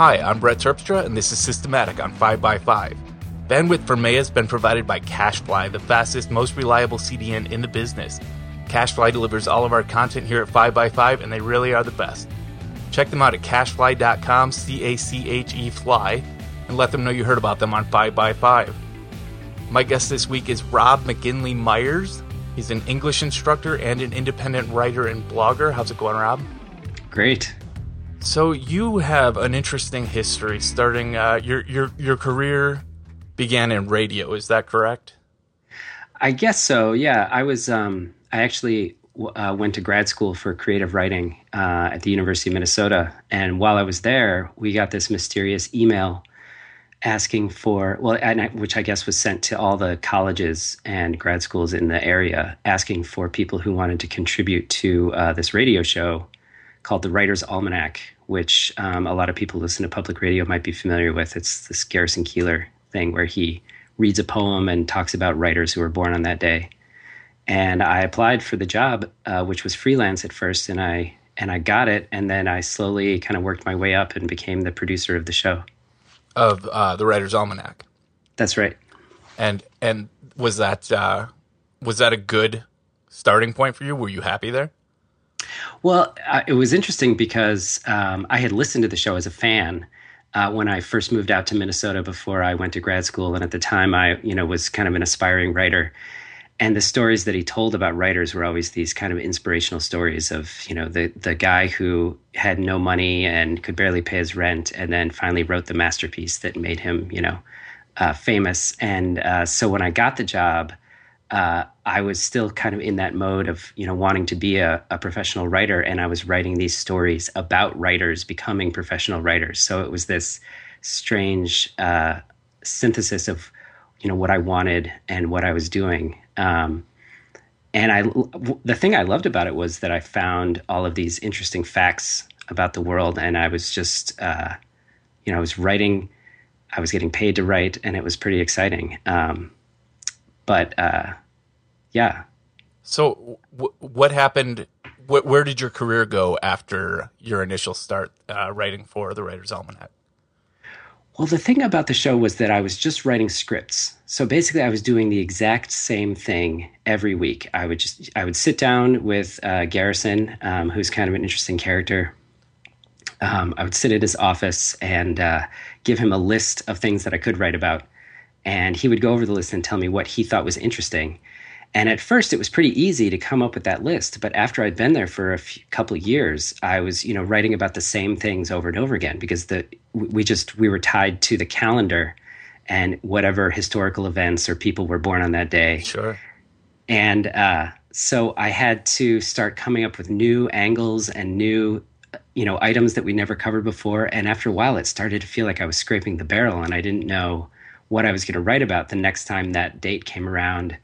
Hi, I'm Brett Terpstra, and this is Systematic on 5x5. Bandwidth for May has been provided by CacheFly, the fastest, most reliable CDN in the business. CacheFly delivers all of our content here at 5x5, and they really are the best. Check them out at cachefly.com, C A C H E fly, and let them know you heard about them on 5x5. My guest this week is Rob McGinley Myers. He's an English instructor and an independent writer and blogger. How's it going, Rob? Great. So you have an interesting history. Starting uh, your your your career began in radio. Is that correct? I guess so. Yeah, I was. Um, I actually uh, went to grad school for creative writing uh, at the University of Minnesota, and while I was there, we got this mysterious email asking for well, I, which I guess was sent to all the colleges and grad schools in the area, asking for people who wanted to contribute to uh, this radio show called the Writer's Almanac, which um, a lot of people listen to public radio might be familiar with. It's this Garrison Keillor thing where he reads a poem and talks about writers who were born on that day. And I applied for the job, uh, which was freelance at first, and I and I got it. And then I slowly kind of worked my way up and became the producer of the show. Of uh, the Writer's Almanac. That's right. And and was that uh, was that a good starting point for you? Were you happy there? Well, uh, it was interesting because um, I had listened to the show as a fan uh, when I first moved out to Minnesota before I went to grad school, and at the time I, you know, was kind of an aspiring writer. And the stories that he told about writers were always these kind of inspirational stories of, you know, the the guy who had no money and could barely pay his rent, and then finally wrote the masterpiece that made him, you know, uh, famous. And uh, so when I got the job, uh, I was still kind of in that mode of you know wanting to be a, a, professional writer, and I was writing these stories about writers becoming professional writers. So it was this strange uh, synthesis of you know what I wanted and what I was doing. Um, and I, the thing I loved about it was that I found all of these interesting facts about the world, and I was just, uh, you know, I was writing, I was getting paid to write, and it was pretty exciting. Um, but uh, yeah. So, w- what happened? Wh- where did your career go after your initial start uh, writing for the Writer's Almanac? Well, the thing about the show was that I was just writing scripts. So basically, I was doing the exact same thing every week. I would just I would sit down with uh, Garrison, um, who's kind of an interesting character. Um, I would sit at his office and uh, give him a list of things that I could write about and he would go over the list and tell me what he thought was interesting. And at first, it was pretty easy to come up with that list. But after I'd been there for a few, couple of years, I was, you know, writing about the same things over and over again because the we just we were tied to the calendar and whatever historical events or people were born on that day. Sure. And uh, so I had to start coming up with new angles and new, you know, items that we never covered before. And after a while, it started to feel like I was scraping the barrel, and I didn't know what I was going to write about the next time that date came around,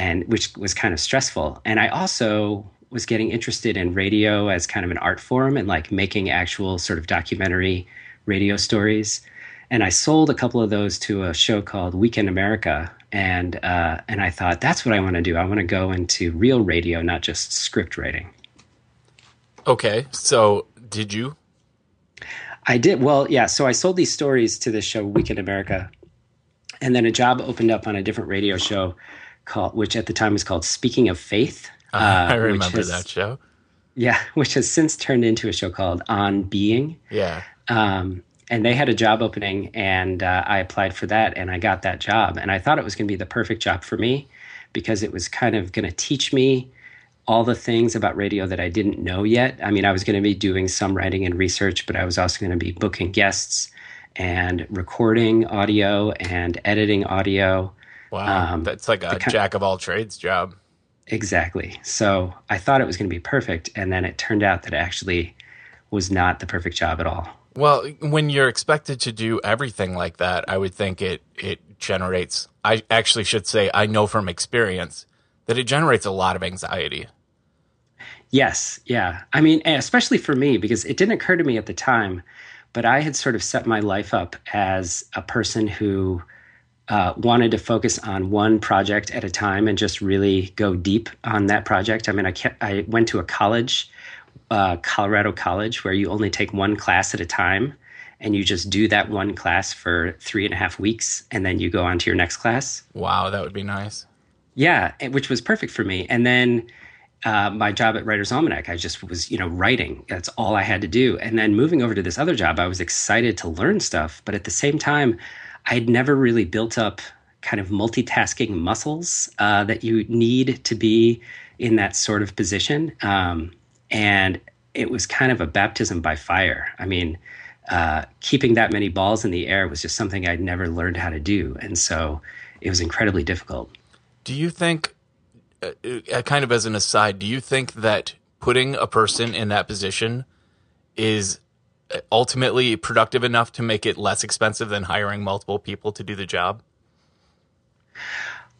and which was kind of stressful. And I also was getting interested in radio as kind of an art form and like making actual sort of documentary radio stories. And I sold a couple of those to a show called Weekend America, and uh, and I thought that's what I want to do. I want to go into real radio, not just script writing. Okay, so did you? I did. Well, yeah. So I sold these stories to the show Weekend America, and then a job opened up on a different radio show called, which at the time was called Speaking of Faith. Uh, uh, I remember has, that show. Yeah, which has since turned into a show called On Being. Yeah. Um, and they had a job opening, and uh, I applied for that, and I got that job. And I thought it was going to be the perfect job for me because it was kind of going to teach me all the things about radio that I didn't know yet. I mean, I was going to be doing some writing and research, but I was also going to be booking guests and recording audio and editing audio. Wow, um, that's like a jack of all trades job. Exactly. So I thought it was going to be perfect, and then it turned out that it actually was not the perfect job at all. Well, when you're expected to do everything like that, I would think it it generates. I actually should say I know from experience that it generates a lot of anxiety. Yes, yeah. I mean, especially for me because it didn't occur to me at the time but I had sort of set my life up as a person who uh, wanted to focus on one project at a time and just really go deep on that project. I mean, I, kept, I went to a college, uh, Colorado College, where you only take one class at a time. and you just do that one class for three and a half weeks and then you go on to your next class. Wow, that would be nice. Yeah, which was perfect for me. And then uh, my job at Writer's Almanac, I just was, you know, writing. That's all I had to do. And then moving over to this other job, I was excited to learn stuff. But at the same time, I'd never really built up kind of multitasking muscles uh, that you need to be in that sort of position. Um, and it was kind of a baptism by fire. I mean, uh, keeping that many balls in the air was just something I'd never learned how to do. And so it was incredibly difficult. Do you think, uh, uh, kind of as an aside, do you think that putting a person in that position is uh, ultimately productive enough to make it less expensive than hiring multiple people to do the job?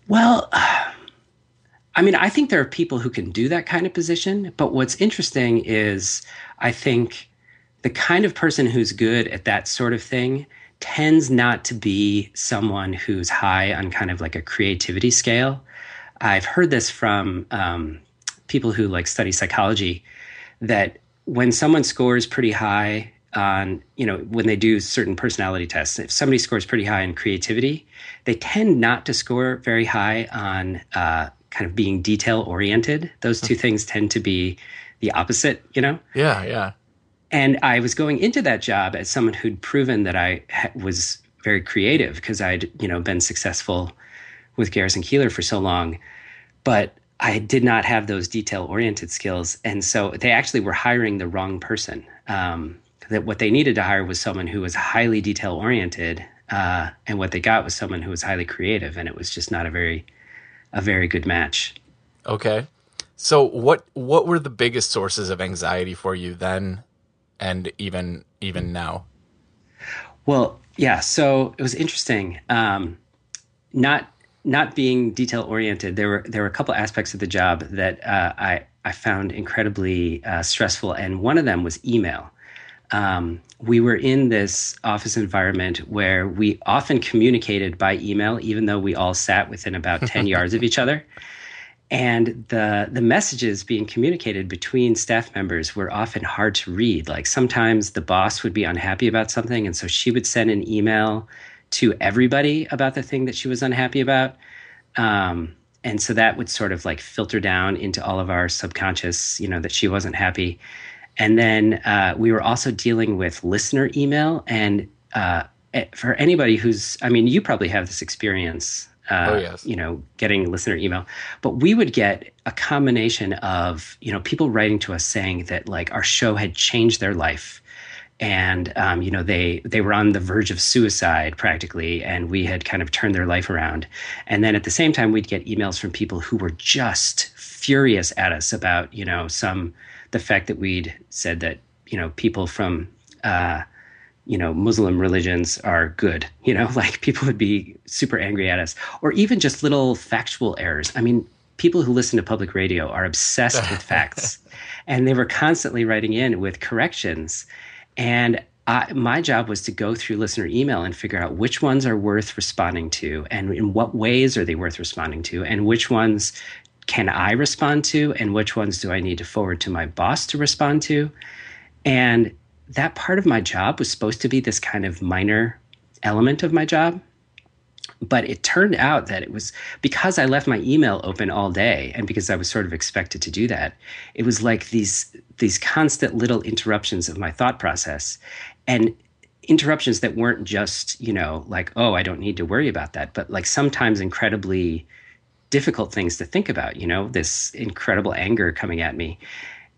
Well, I mean, I think there are people who can do that kind of position. But what's interesting is I think the kind of person who's good at that sort of thing tends not to be someone who's high on kind of like a creativity scale. I've heard this from um, people who like study psychology that when someone scores pretty high on, you know, when they do certain personality tests, if somebody scores pretty high in creativity, they tend not to score very high on uh, kind of being detail oriented. Those two things tend to be the opposite, you know? Yeah, yeah. And I was going into that job as someone who'd proven that I ha- was very creative because I'd, you know, been successful with Garrison Keillor for so long. But I did not have those detail oriented skills. And so they actually were hiring the wrong person. Um, that what they needed to hire was someone who was highly detail oriented. Uh, and what they got was someone who was highly creative. And it was just not a very, a very good match. Okay. So what what were the biggest sources of anxiety for you then and even even now? Well, yeah. So it was interesting. Um, not not being detail oriented, there were there were a couple aspects of the job that uh, I I found incredibly uh, stressful, and one of them was email. Um, we were in this office environment where we often communicated by email, even though we all sat within about ten yards of each other. And the the messages being communicated between staff members were often hard to read. Like sometimes the boss would be unhappy about something and so she would send an email to everybody about the thing that she was unhappy about. Um, and so that would sort of like filter down into all of our subconscious you know that she wasn't happy and then uh, we were also dealing with listener email and uh, eh, for anybody who's i mean you probably have this experience uh, oh, yes. you know, getting listener email. But we would get a combination of, you know, people writing to us saying that like our show had changed their life. And um, you know they they were on the verge of suicide practically, and we had kind of turned their life around. And then at the same time, we'd get emails from people who were just furious at us about you know some the fact that we'd said that you know people from uh, you know, Muslim religions are good. You know, like people would be super angry at us, or even just little factual errors. I mean, people who listen to public radio are obsessed with facts, and they were constantly writing in with corrections. And I, my job was to go through listener email and figure out which ones are worth responding to, and in what ways are they worth responding to, and which ones can I respond to, and which ones do I need to forward to my boss to respond to. And that part of my job was supposed to be this kind of minor element of my job. But it turned out that it was because I left my email open all day and because I was sort of expected to do that, it was like these these constant little interruptions of my thought process. And interruptions that weren't just, you know, like, oh, I don't need to worry about that, but like sometimes incredibly difficult things to think about, you know, this incredible anger coming at me.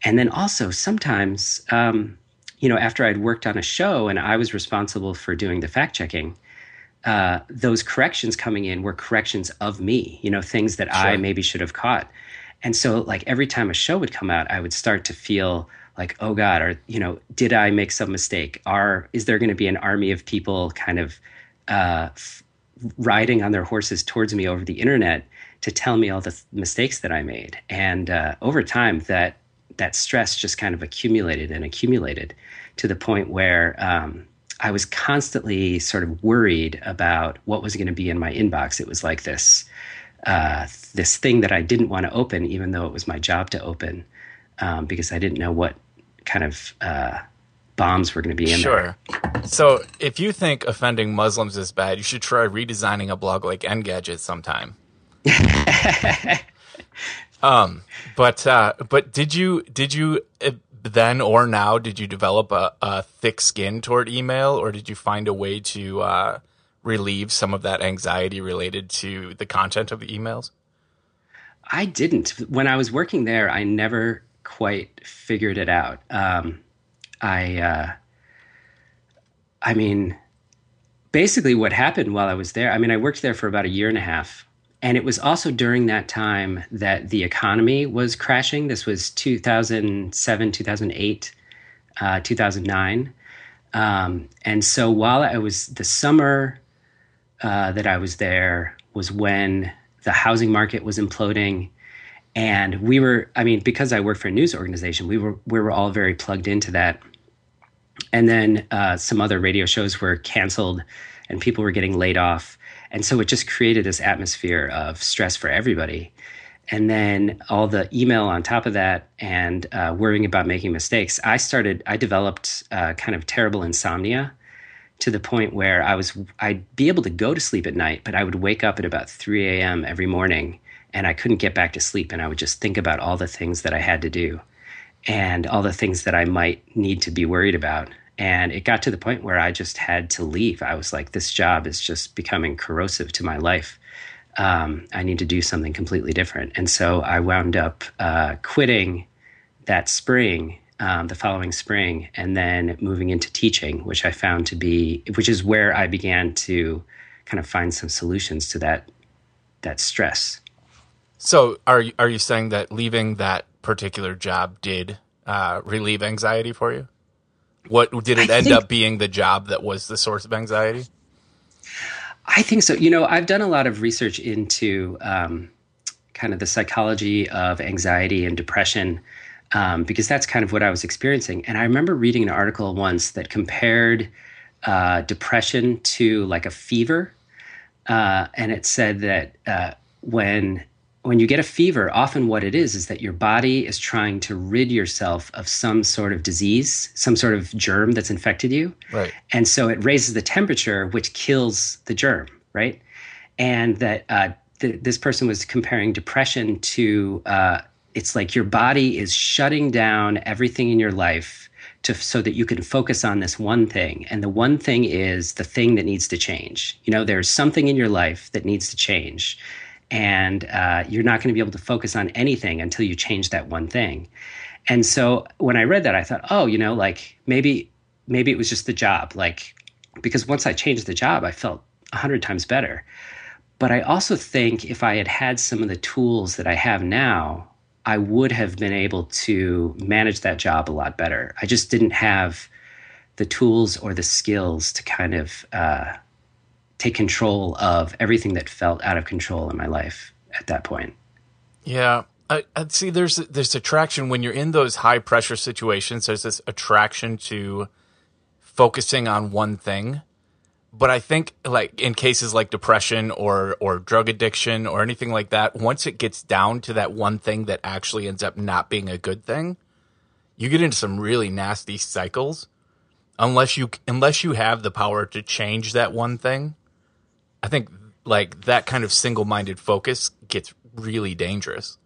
And then also sometimes um, you know, after I'd worked on a show and I was responsible for doing the fact checking, uh, those corrections coming in were corrections of me, you know, things that sure. I maybe should have caught. And so, like, every time a show would come out, I would start to feel like, oh God, or, you know, did I make some mistake? Are, is there going to be an army of people kind of uh, f- riding on their horses towards me over the internet to tell me all the th- mistakes that I made? And uh, over time, that that stress just kind of accumulated and accumulated to the point where um, I was constantly sort of worried about what was going to be in my inbox. It was like this uh, this thing that I didn't want to open, even though it was my job to open, um, because I didn't know what kind of uh, bombs were going to be in sure. there. So if you think offending Muslims is bad, you should try redesigning a blog like Engadget sometime. um, but uh, but did you did you uh, then or now did you develop a, a, thick skin toward email, or did you find a way to uh, relieve some of that anxiety related to the content of the emails? I didn't. When I was working there, I never quite figured it out. Um, I, uh, I mean, basically, what happened while I was there. I mean, I worked there for about a year and a half, and it was also during that time that the economy was crashing. This was 2007, 2008, uh, 2009. Um, and so while I was the summer uh, that I was there was when the housing market was imploding and we were i mean because i work for a news organization we were we were all very plugged into that and then uh, some other radio shows were canceled and people were getting laid off and so it just created this atmosphere of stress for everybody and then all the email on top of that and uh, worrying about making mistakes i started i developed uh, kind of terrible insomnia to the point where i was i'd be able to go to sleep at night but i would wake up at about 3 a.m every morning and I couldn't get back to sleep. And I would just think about all the things that I had to do and all the things that I might need to be worried about. And it got to the point where I just had to leave. I was like, this job is just becoming corrosive to my life. Um, I need to do something completely different. And so I wound up uh, quitting that spring, um, the following spring, and then moving into teaching, which I found to be, which is where I began to kind of find some solutions to that that stress. So are you, are you saying that leaving that particular job did uh, relieve anxiety for you? What did it I end think, up being the job that was the source of anxiety? I think so. You know, I've done a lot of research into um, kind of the psychology of anxiety and depression um, because that's kind of what I was experiencing. And I remember reading an article once that compared uh, depression to like a fever. Uh, and it said that uh, when when you get a fever, often what it is is that your body is trying to rid yourself of some sort of disease, some sort of germ that's infected you. Right. And so it raises the temperature, which kills the germ, right? And that uh, th- this person was comparing depression to uh, it's like your body is shutting down everything in your life to so that you can focus on this one thing and the one thing is the thing that needs to change you know there's something in your life that needs to change and uh, you're not going to be able to focus on anything until you change that one thing. And so when I read that, I thought, oh, you know, like maybe maybe it was just the job, like because once I changed the job, I felt a hundred times better. But I also think if I had had some of the tools that I have now, I would have been able to manage that job a lot better. I just didn't have the tools or the skills to kind of uh, take control of everything that felt out of control in my life at that point. Yeah. I, I see there's there's attraction when you're in those high pressure situations there's this attraction to focusing on one thing but I think like in cases like depression or or drug addiction or anything like that, once it gets down to that one thing that actually ends up not being a good thing, you get into some really nasty cycles. Unless you unless you have the power to change that one thing, I think like that kind of single-minded focus gets really dangerous.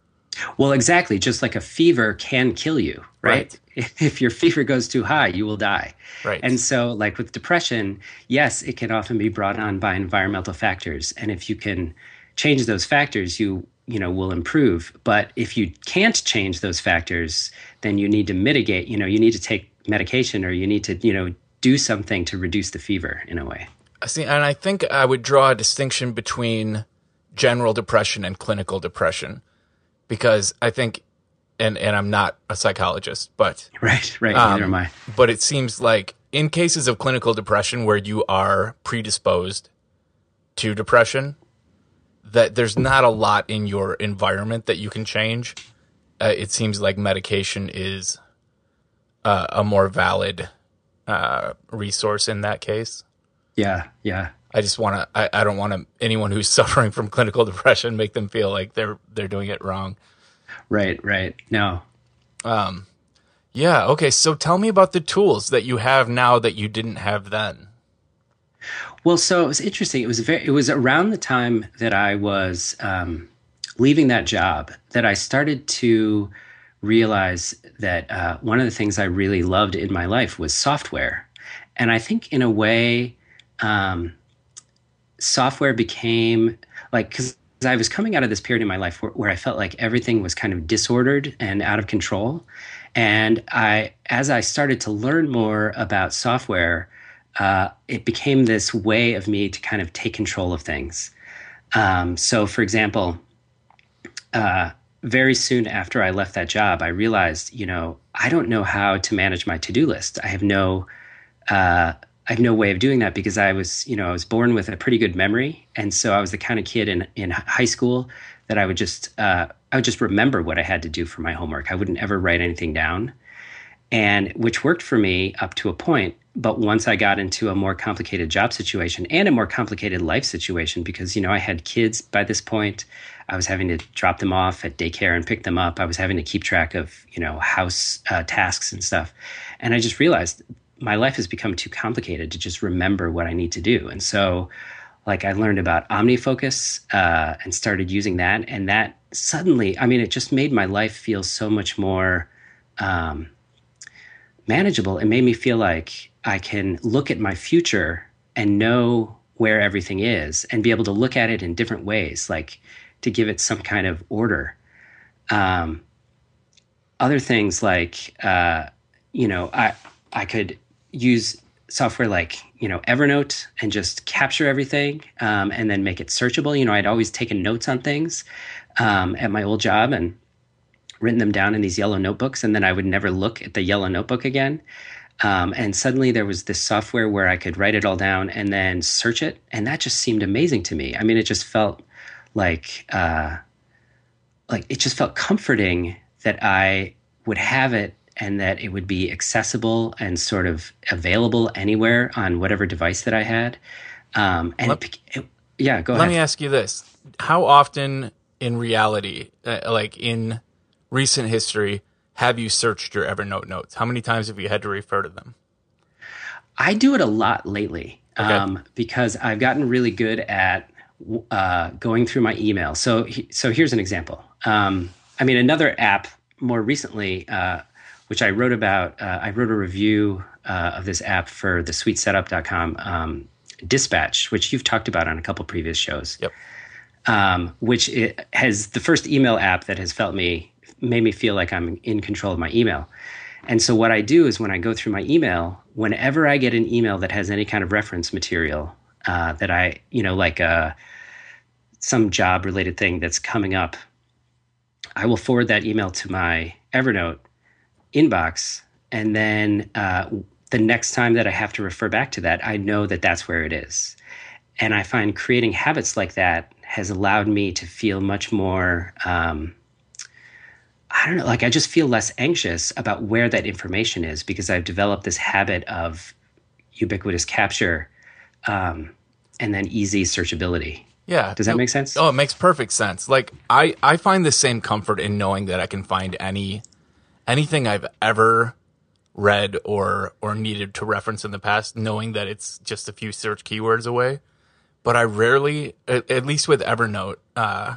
Well, exactly. Just like a fever can kill you, right? right? If your fever goes too high, you will die. Right. And so, like with depression, yes, it can often be brought on by environmental factors, and if you can change those factors, you you know will improve. But if you can't change those factors, then you need to mitigate. You know, you need to take medication, or you need to you know do something to reduce the fever in a way. See, and I think I would draw a distinction between general depression and clinical depression because I think, and and I'm not a psychologist, but right, right, um, neither am I. But it seems like in cases of clinical depression where you are predisposed to depression, that there's not a lot in your environment that you can change. Uh, it seems like medication is uh, a more valid uh, resource in that case. Yeah, yeah. I just want to. I, I don't want to anyone who's suffering from clinical depression make them feel like they're they're doing it wrong. Right, right. No. Um, Yeah. Okay. So tell me about the tools that you have now that you didn't have then. Well, so it was interesting. It was very. It was around the time that I was um, leaving that job that I started to realize that uh, one of the things I really loved in my life was software, and I think in a way, um, software became like because I was coming out of this period in my life where, where I felt like everything was kind of disordered and out of control. And I, as I started to learn more about software, uh, it became this way of me to kind of take control of things. Um, so, for example, uh, very soon after I left that job, I realized, you know, I don't know how to manage my to-do list. I have no, uh, I have no way of doing that because I was, you know, I was born with a pretty good memory, and so I was the kind of kid in in high school that I would just, uh, I would just remember what I had to do for my homework. I wouldn't ever write anything down, and which worked for me up to a point. But once I got into a more complicated job situation and a more complicated life situation, because you know I had kids by this point, I was having to drop them off at daycare and pick them up. I was having to keep track of you know house uh, tasks and stuff, and I just realized my life has become too complicated to just remember what I need to do. And so, like, I learned about OmniFocus uh, and started using that, and that suddenly, I mean, it just made my life feel so much more um, manageable. It made me feel like I can look at my future and know where everything is and be able to look at it in different ways, like to give it some kind of order. Um, other things like, uh, you know, I I could use software like you know Evernote and just capture everything um, and then make it searchable. You know, I'd always taken notes on things um, at my old job and written them down in these yellow notebooks, and then I would never look at the yellow notebook again. Um, and suddenly there was this software where I could write it all down and then search it, and that just seemed amazing to me. I mean, it just felt like uh, like it just felt comforting that I would have it and that it would be accessible and sort of available anywhere on whatever device that I had. Um, and let, it, it, yeah, go let ahead. Let me ask you this: How often in reality, uh, like in recent history, have you searched your Evernote notes? How many times have you had to refer to them? I do it a lot lately okay. um, because I've gotten really good at uh, going through my email. So, so here's an example. Um, I mean, another app more recently, uh, which I wrote about, uh, I wrote a review uh, of this app for the sweetsetup.com um, dispatch, which you've talked about on a couple previous shows. Yep. Um, which has the first email app that has felt me made me feel like I'm in control of my email. And so what I do is when I go through my email, whenever I get an email that has any kind of reference material uh, that I, you know, like uh, some job related thing that's coming up, I will forward that email to my Evernote inbox. And then uh, the next time that I have to refer back to that, I know that that's where it is. And I find creating habits like that has allowed me to feel much more. Um, I don't know, like I just feel less anxious about where that information is because I've developed this habit of ubiquitous capture um, and then easy searchability. Yeah. Does that make sense? Oh, it makes perfect sense. Like I, I find the same comfort in knowing that I can find any anything I've ever read or or needed to reference in the past, knowing that it's just a few search keywords away. But I rarely, at, at least with Evernote, uh,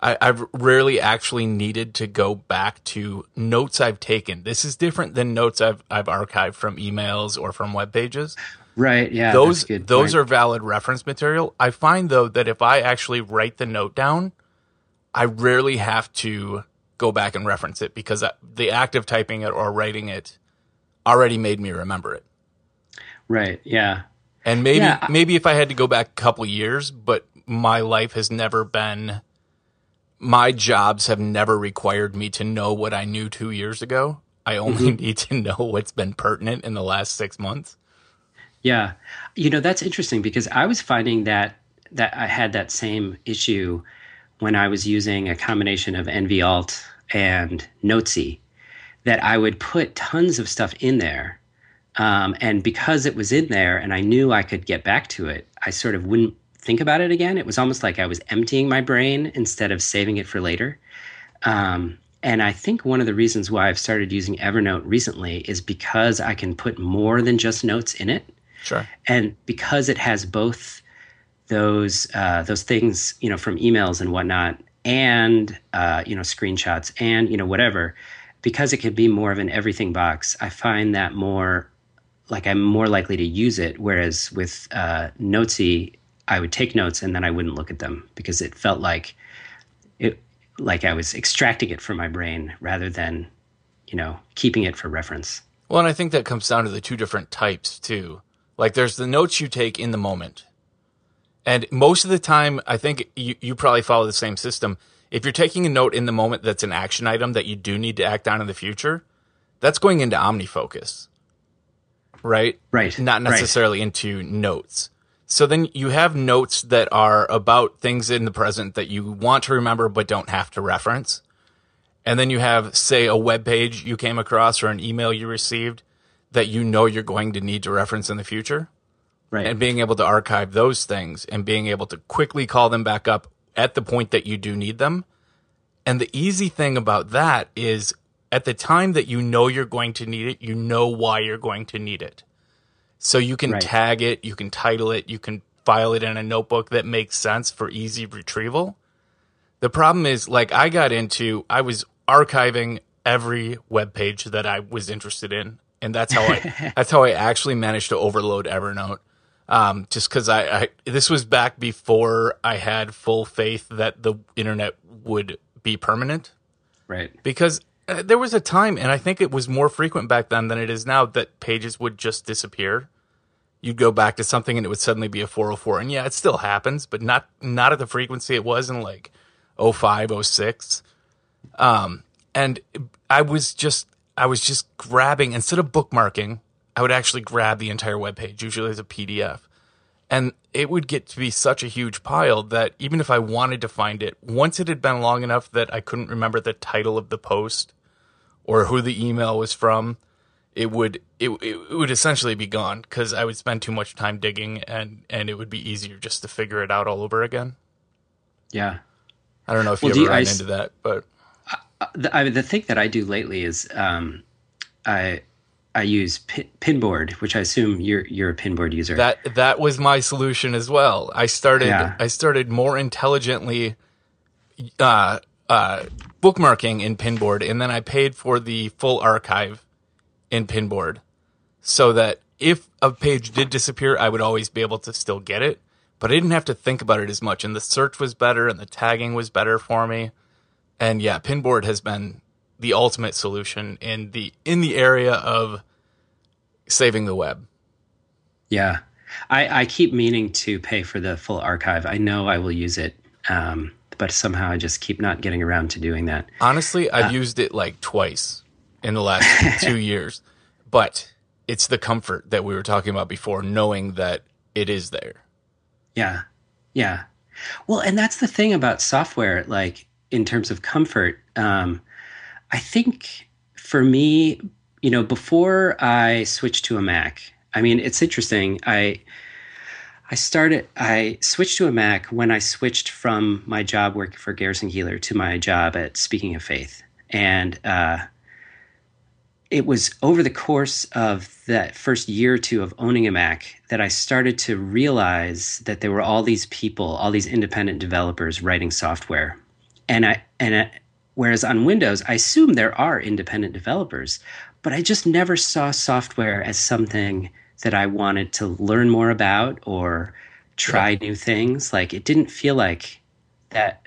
I, I've rarely actually needed to go back to notes I've taken. This is different than notes I've I've archived from emails or from web pages. Right. Yeah. Those those are valid reference material. I find though that if I actually write the note down, I rarely have to go back and reference it because the act of typing it or writing it already made me remember it. Right. Yeah. And maybe yeah. maybe if I had to go back a couple years, but my life has never been my jobs have never required me to know what I knew two years ago. I only mm-hmm. need to know what's been pertinent in the last six months. Yeah. You know, that's interesting because I was finding that that I had that same issue when I was using a combination of NVAlt and Notesy, that I would put tons of stuff in there. Um, and because it was in there and I knew I could get back to it, I sort of wouldn't think about it again. It was almost like I was emptying my brain instead of saving it for later. Um, and I think one of the reasons why I've started using Evernote recently is because I can put more than just notes in it. Sure. And because it has both those uh, those things, you know, from emails and whatnot, and uh, you know, screenshots, and you know, whatever. Because it can be more of an everything box, I find that more like I'm more likely to use it. Whereas with uh, Notesy, I would take notes and then I wouldn't look at them because it felt like it like I was extracting it from my brain rather than, you know, keeping it for reference. Well, and I think that comes down to the two different types too. Like there's the notes you take in the moment. And most of the time, I think you, you probably follow the same system. If you're taking a note in the moment that's an action item that you do need to act on in the future, that's going into OmniFocus. Right? Right. Not necessarily right. into notes. So then you have notes that are about things in the present that you want to remember but don't have to reference. And then you have, say, a web page you came across or an email you received that you know you're going to need to reference in the future. Right. And being able to archive those things and being able to quickly call them back up at the point that you do need them. And the easy thing about that is at the time that you know you're going to need it, you know why you're going to need it. So you can right. tag it, you can title it, you can file it in a notebook that makes sense for easy retrieval. The problem is, like, I got into, I was archiving every web page that I was interested in, and that's how I that's how I actually managed to overload Evernote. Um, just because I, I this was back before I had full faith that the internet would be permanent, right? Because uh, there was a time, and I think it was more frequent back then than it is now, that pages would just disappear. You'd go back to something, and it would suddenly be a 404. And yeah, it still happens, but not not at the frequency it was in like 05, 06. Um, and I was just I was just grabbing instead of bookmarking, I would actually grab the entire web page, usually as a PDF. And it would get to be such a huge pile that even if I wanted to find it, once it had been long enough that I couldn't remember the title of the post or who the email was from, it would it, it would essentially be gone because I would spend too much time digging and and it would be easier just to figure it out all over again. Yeah, I don't know if well, you ever ran I, into that, but the, I, the thing that I do lately is um, I I use pin, Pinboard, which I assume you're you're a Pinboard user. That that was my solution as well. I started yeah. I started more intelligently uh, uh, bookmarking in Pinboard, and then I paid for the full archive in Pinboard, so that if a page did disappear, I would always be able to still get it. But I didn't have to think about it as much, and the search was better, and the tagging was better for me. And yeah, Pinboard has been the ultimate solution in the in the area of saving the web. Yeah, I, I keep meaning to pay for the full archive. I know I will use it, um, but somehow I just keep not getting around to doing that. Honestly, I've uh, used it like twice in the last two years, but it's the comfort that we were talking about before, knowing that it is there. Yeah, yeah. Well, and that's the thing about software. Like in terms of comfort, um, I think for me, you know, before I switched to a Mac, I mean, it's interesting. I I started I switched to a Mac when I switched from my job working for Garrison Keillor to my job at Speaking of Faith, and uh, it was over the course of that first year or two of owning a Mac that I started to realize that there were all these people, all these independent developers writing software and I and I, whereas on Windows, I assume there are independent developers, but I just never saw software as something that I wanted to learn more about or try yeah. new things. Like it didn't feel like that.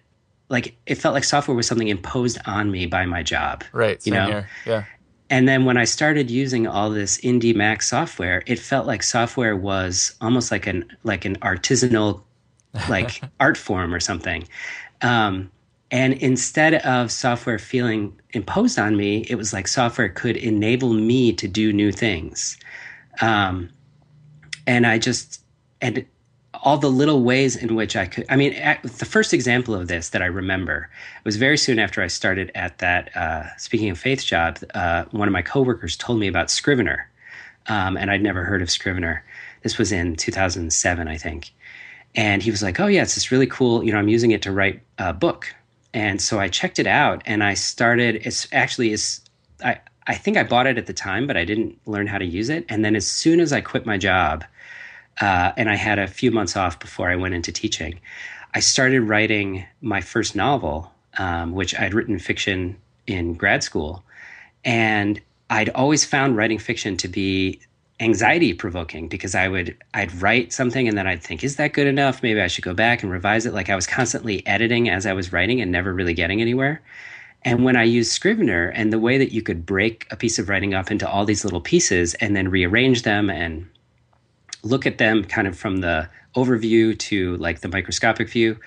Like it felt like software was something imposed on me by my job. Right. You know. Here. Yeah. And then when I started using all this indie Mac software, it felt like software was almost like an like an artisanal like art form or something. Um, and instead of software feeling imposed on me, it was like software could enable me to do new things. Um, and I just, and all the little ways in which I could, I mean, the first example of this that I remember was very soon after I started at that, uh, speaking of faith job, uh, one of my coworkers told me about Scrivener. Um, and I'd never heard of Scrivener. This was in 2007, I think. And he was like, oh, yeah, it's this really cool, you know, I'm using it to write a book and so I checked it out, and I started. It's actually is I I think I bought it at the time, but I didn't learn how to use it. And then as soon as I quit my job, uh, and I had a few months off before I went into teaching, I started writing my first novel, um, which I'd written fiction in grad school, and I'd always found writing fiction to be anxiety provoking because I would I'd write something and then I'd think is that good enough? Maybe I should go back and revise it. Like I was constantly editing as I was writing and never really getting anywhere. And when I used Scrivener and the way that you could break a piece of writing up into all these little pieces and then rearrange them and look at them kind of from the overview to like the microscopic view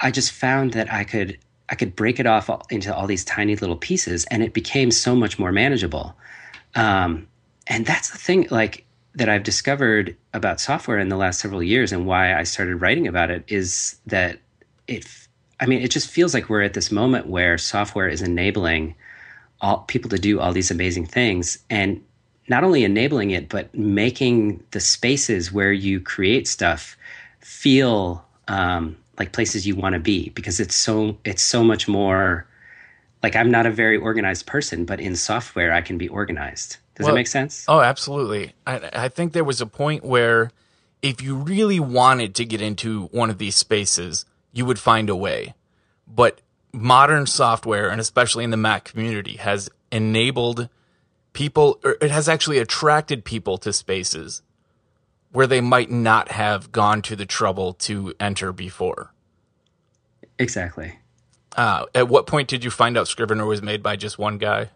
I just found that I could I could break it off into all these tiny little pieces and it became so much more manageable. Um, and that's the thing like that I've discovered about software in the last several years and why I started writing about it is that it I mean it just feels like we're at this moment where software is enabling all people to do all these amazing things. And not only enabling it but making the spaces where you create stuff feel um, like places you want to be because it's so it's so much more like I'm not a very organized person but in software I can be organized does well, that make sense? Oh, absolutely. I, I think there was a point where if you really wanted to get into one of these spaces, you would find a way. But modern software, and especially in the Mac community, has enabled people, or it has actually attracted people to spaces where they might not have gone to the trouble to enter before. Exactly. Uh, at what point did you find out Scrivener was made by just one guy?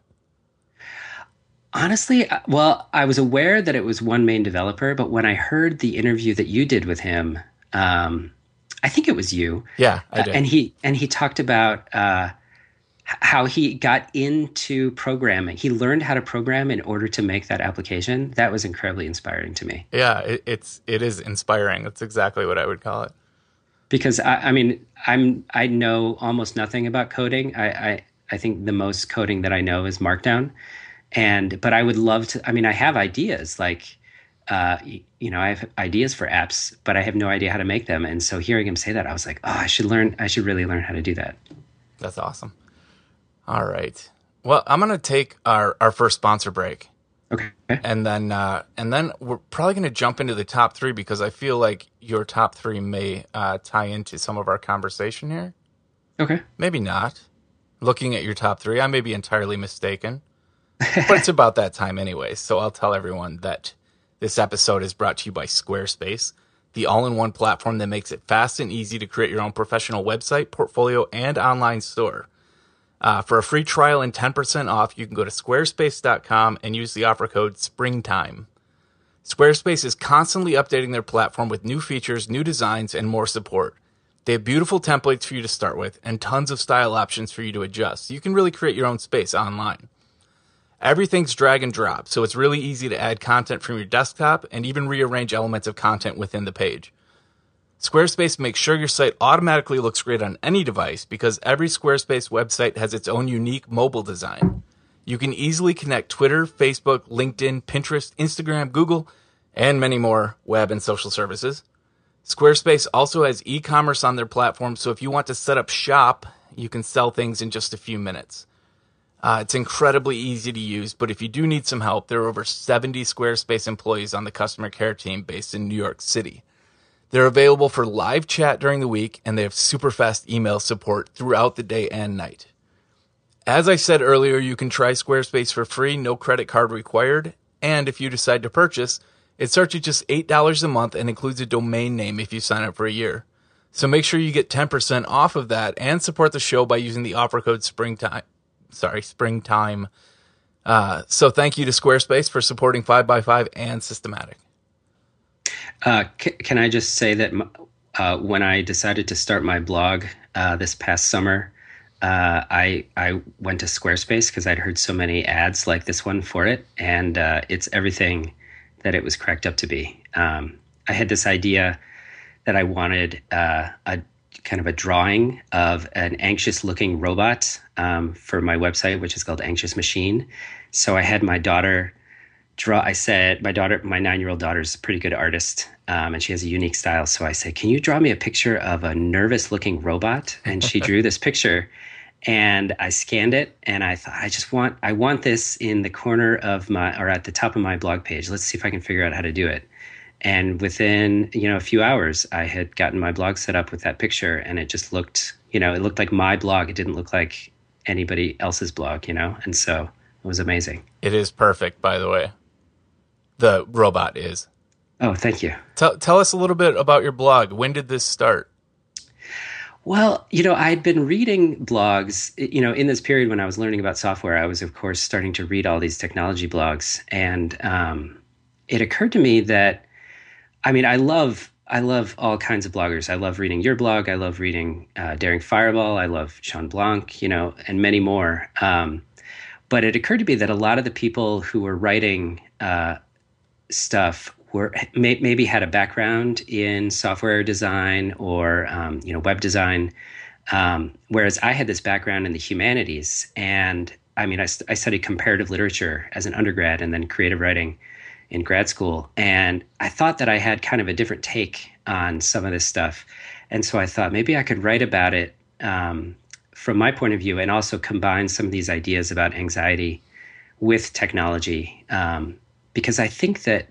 Honestly, uh, well, I was aware that it was one main developer, but when I heard the interview that you did with him, um, I think it was you. Yeah, I did. Uh, and he and he talked about uh, how he got into programming. He learned how to program in order to make that application. That was incredibly inspiring to me. Yeah, it, it's it is inspiring. That's exactly what I would call it. Because I, I mean, I'm I know almost nothing about coding. I, I I think the most coding that I know is Markdown and but i would love to i mean i have ideas like uh, you know i have ideas for apps but i have no idea how to make them. And so hearing him say that i was like oh i should learn i should really learn how to do that. That's awesome. All right. Well i'm gonna take our our first sponsor break. Okay. And then uh and then we're probably gonna jump into the top three because i feel like your top three may uh tie into some of our conversation here. Okay. Maybe not. Looking at your top three i may be entirely mistaken but it's about that time anyway. So I'll tell everyone that this episode is brought to you by Squarespace, the all in one platform that makes it fast and easy to create your own professional website, portfolio, and online store. Uh, for a free trial and 10% off, you can go to squarespace.com and use the offer code SPRINGTIME. Squarespace is constantly updating their platform with new features, new designs, and more support. They have beautiful templates for you to start with and tons of style options for you to adjust. You can really create your own space online. Everything's drag and drop, so it's really easy to add content from your desktop and even rearrange elements of content within the page. Squarespace makes sure your site automatically looks great on any device because every Squarespace website has its own unique mobile design. You can easily connect Twitter, Facebook, LinkedIn, Pinterest, Instagram, Google, and many more web and social services. Squarespace also has e commerce on their platform, so if you want to set up shop, you can sell things in just a few minutes. Uh, it's incredibly easy to use, but if you do need some help, there are over 70 Squarespace employees on the customer care team based in New York City. They're available for live chat during the week, and they have super fast email support throughout the day and night. As I said earlier, you can try Squarespace for free, no credit card required, and if you decide to purchase, it starts at just $8 a month and includes a domain name if you sign up for a year. So make sure you get 10% off of that and support the show by using the offer code SPRINGTIME sorry, springtime. Uh, so thank you to Squarespace for supporting 5x5 and Systematic. Uh, c- can I just say that uh, when I decided to start my blog uh, this past summer, uh, I I went to Squarespace because I'd heard so many ads like this one for it, and uh, it's everything that it was cracked up to be. Um, I had this idea that I wanted a kind of a drawing of an anxious looking robot um, for my website, which is called Anxious Machine. So I had my daughter draw. I said, my daughter, my nine year old daughter is a pretty good artist, um, and she has a unique style. So I said, can you draw me a picture of a nervous looking robot? And she drew this picture. And I scanned it, and I thought, I just want, I want this in the corner of my, or at the top of my blog page. Let's see if I can figure out how to do it. And within, you know, a few hours, I had gotten my blog set up with that picture, and it just looked, you know, it looked like my blog. It didn't look like anybody else's blog, you know, and so it was amazing. It is perfect, by the way the robot is. Oh, thank you. Tell tell us a little bit about your blog. When did this start? Well, you know, I'd been reading blogs, you know, in this period when I was learning about software, I was, of course, starting to read all these technology blogs. And um, it occurred to me that, I mean, I love. I love all kinds of bloggers. I love reading your blog. I love reading uh, Daring Fireball. I love Shawn Blanc, you know, and many more. Um, but it occurred to me that a lot of the people who were writing uh, stuff were may, maybe had a background in software design or um, you know web design, um, whereas I had this background in the humanities. And I mean, I, I studied comparative literature as an undergrad and then creative writing in grad school. And I thought that I had kind of a different take on some of this stuff. And so I thought maybe I could write about it um, from my point of view and also combine some of these ideas about anxiety with technology. Um, because I think that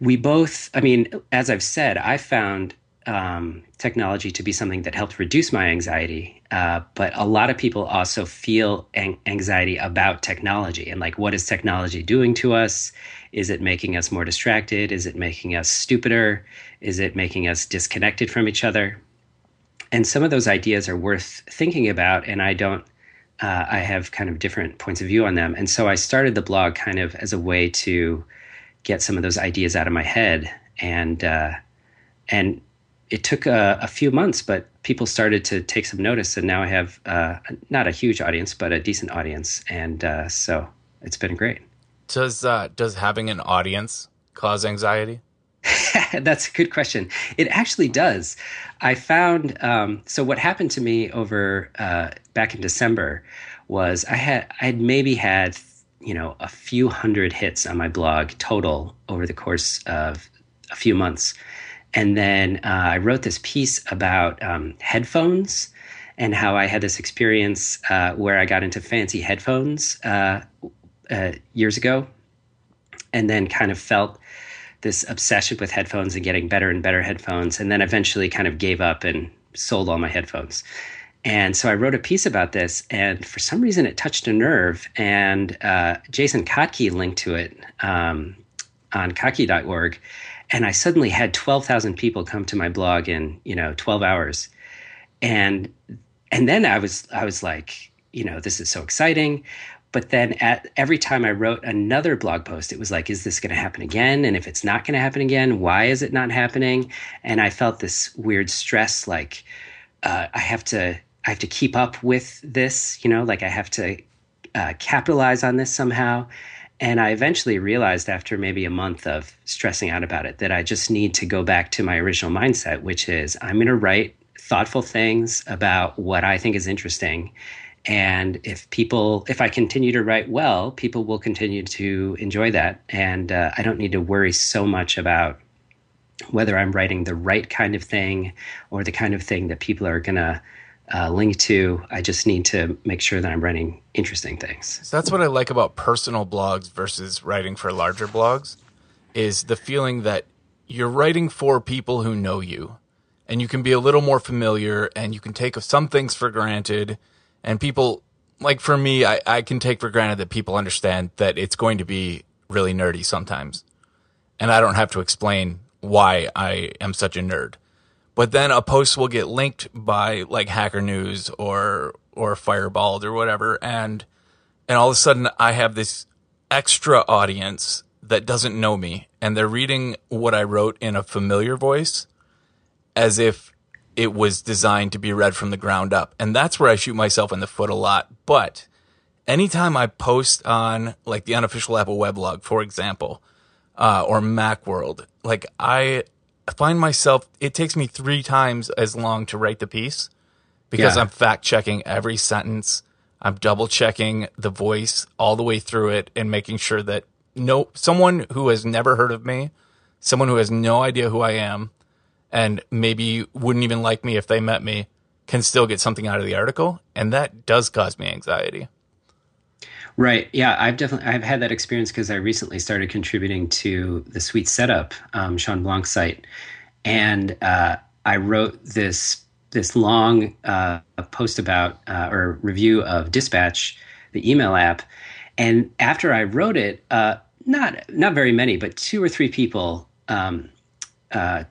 we both, I mean, as I've said, I found um, technology to be something that helped reduce my anxiety. Uh, but a lot of people also feel an- anxiety about technology and like, what is technology doing to us? Is it making us more distracted? Is it making us stupider? Is it making us disconnected from each other? And some of those ideas are worth thinking about. And I don't uh, I have kind of different points of view on them. And so I started the blog kind of as a way to get some of those ideas out of my head. And uh, and it took a, a, few months, but people started to take some notice. And now I have uh, not a huge audience, but a decent audience. And uh, so it's been great. Does uh, does having an audience cause anxiety? That's a good question. It actually does. I found um, so what happened to me over uh, back in December was I had I'd maybe had you know a few hundred hits on my blog total over the course of a few months, and then uh, I wrote this piece about um, headphones and how I had this experience uh, where I got into fancy headphones uh, uh, years ago, and then kind of felt this obsession with headphones and getting better and better headphones, and then eventually kind of gave up and sold all my headphones. And so I wrote a piece about this, and for some reason it touched a nerve. And uh, Jason Kottke linked to it um, on kottke.org, and I suddenly had twelve thousand people come to my blog in you know twelve hours, and and then I was I was like, you know, this is so exciting. But then at every time I wrote another blog post, it was like, is this going to happen again? And if it's not going to happen again, why is it not happening? And I felt this weird stress, like uh, I have to, I have to keep up with this, you know, like I have to uh, capitalize on this somehow. And I eventually realized after maybe a month of stressing out about it that I just need to go back to my original mindset, which is I'm going to write thoughtful things about what I think is interesting. And if people if i continue to write well people will continue to enjoy that. And uh, i don't need to worry so much about whether i'm writing the right kind of thing or the kind of thing that people are going to uh, link to i just need to make sure that i'm writing interesting things so that's what i like about personal blogs versus writing for larger blogs is the feeling that you're writing for people who know you and you can be a little more familiar and you can take some things for granted and people like for me, I, I can take for granted that people understand that it's going to be really nerdy sometimes. And I don't have to explain why I am such a nerd. But then a post will get linked by like Hacker News or or Fireballed or whatever, and and all of a sudden I have this extra audience that doesn't know me, and they're reading what I wrote in a familiar voice, as if it was designed to be read from the ground up. And that's where I shoot myself in the foot a lot. But anytime I post on like the unofficial Apple weblog, for example, uh, or Macworld, like I find myself, it takes me three times as long to write the piece because yeah. I'm fact checking every sentence. I'm double checking the voice all the way through it and making sure that no someone who has never heard of me, someone who has no idea who I am, and maybe wouldn't even like me if they met me, can still get something out of the article, and that does cause me anxiety. Right. Yeah, I've definitely I've had that experience because I recently started contributing to the Sweet Setup, um, Shawn Blanc's site, and uh, I wrote this this long uh, post about uh, or review of Dispatch, the email app, and after I wrote it, uh, not not very many, but two or three people um, uh,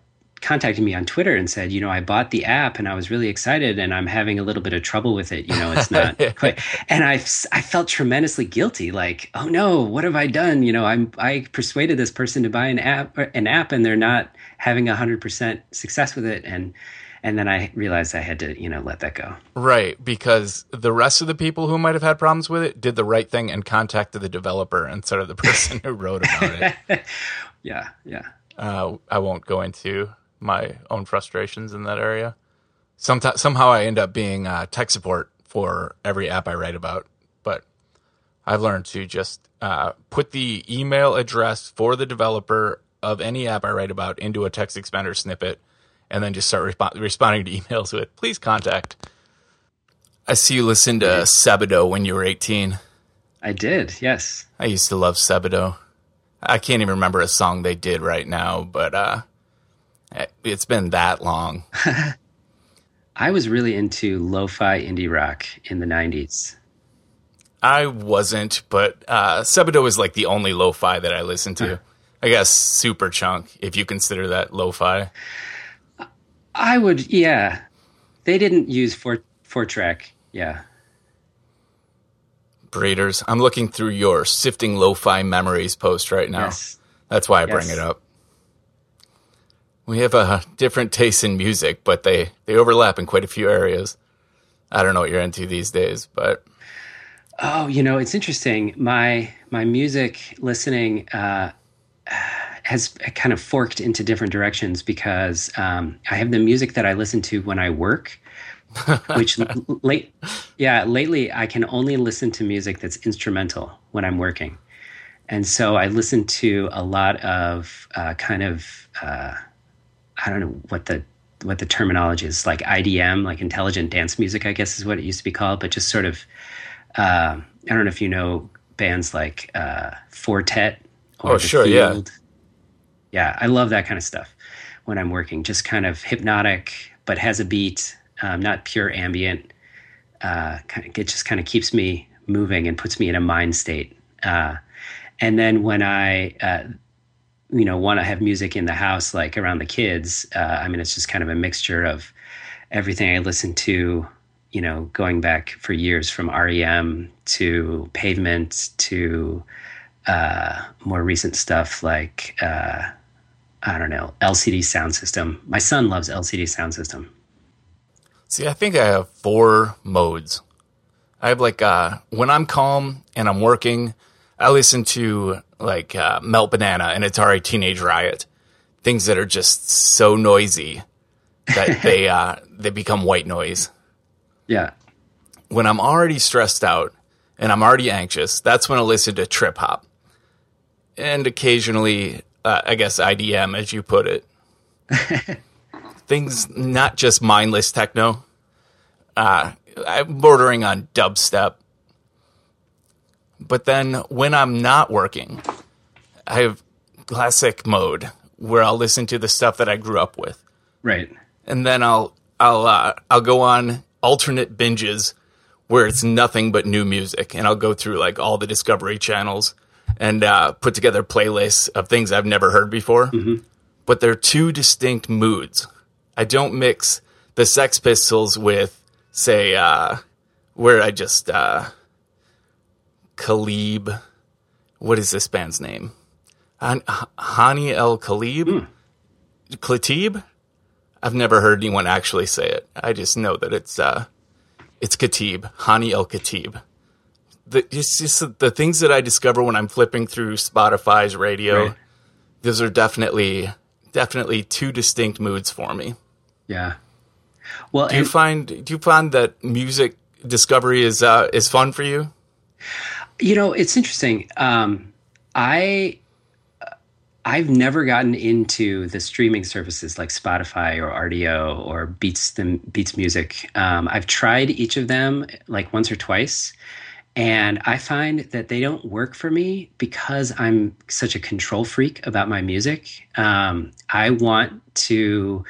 contacted me on Twitter and said, you know, I bought the app and I was really excited and I'm having a little bit of trouble with it. You know, it's not quite. And I, I felt tremendously guilty. Like, oh no, what have I done? You know, I'm, I persuaded this person to buy an app, an app and they're not having a hundred percent success with it. And, and then I realized I had to, you know, let that go. Right, because the rest of the people who might have had problems with it did the right thing and contacted the developer instead of the person who wrote about it. yeah, yeah. Uh, I won't go into my own frustrations in that area. Sometimes, somehow I end up being uh, tech support for every app I write about, but I've learned to just uh, put the email address for the developer of any app I write about into a text expander snippet, and then just start resp- responding to emails with "Please contact." I see you listened to Sebadoh when you were eighteen. I did, yes. I used to love Sebadoh. I can't even remember a song they did right now, but uh, it's been that long. I was really into lo-fi indie rock in the '90s. I wasn't, but uh, Sebadoh is like the only lo-fi that I listen to. Huh. I guess Superchunk, if you consider that lo-fi. I would, yeah. They didn't use four four track, yeah. Breeders, I'm looking through your sifting lo-fi memories post right now. Yes. That's why I yes. bring it up. We have a different taste in music, but they they overlap in quite a few areas. I don't know what you're into these days, but oh, you know, it's interesting. My my music listening uh, has kind of forked into different directions because um, I have the music that I listen to when I work. which late yeah lately i can only listen to music that's instrumental when i'm working and so i listen to a lot of uh, kind of uh, I don't know what the what the terminology is like IDM, like intelligent dance music, I guess is what it used to be called, but just sort of uh, I don't know if you know bands like uh, Four Tet or oh, sure, Field. yeah, yeah, I love that kind of stuff when I'm working. Just kind of hypnotic, but has a beat, um, not pure ambient. Uh, kind of, it just kind of keeps me moving and puts me in a mind state. Uh, and then when I uh, you know want to have music in the house like around the kids uh, i mean it's just kind of a mixture of everything i listen to you know going back for years from rem to pavement to uh, more recent stuff like uh, i don't know lcd sound system. My son loves lcd sound system. See i think i have four modes. I have like uh, when i'm calm and i'm working I listen to like uh, Melt Banana and Atari Teenage Riot, things that are just so noisy that they uh, they become white noise. Yeah. When I'm already stressed out and I'm already anxious, that's when I listen to trip hop, and occasionally, uh, I guess IDM, as you put it. things not just mindless techno. Uh, I'm bordering on dubstep but then when I'm not working, I have classic mode where I'll listen to the stuff that I grew up with. Right. And then I'll I'll uh, I'll go on alternate binges where it's nothing but new music, and I'll go through like all the Discovery channels and uh, put together playlists of things I've never heard before. Mm-hmm. But they're two distinct moods. I don't mix the Sex Pistols with, say, uh, where I just uh, Khalib. What is this band's name? Hani El Khalib? Mm. Khatib? I've never heard anyone actually say it. I just know that it's uh, it's Khatib, Hani El Khatib. The, it's just the things that I discover when I'm flipping through Spotify's radio. Right. Those are definitely definitely two distinct moods for me. Yeah. Well, do you find do you find that music discovery is uh, is fun for you? You know, it's interesting. Um, I I've never gotten into the streaming services like Spotify or Rdio or Beats the Beats Music. Um, I've tried each of them like once or twice, and I find that they don't work for me because I'm such a control freak about my music. Um, I want to.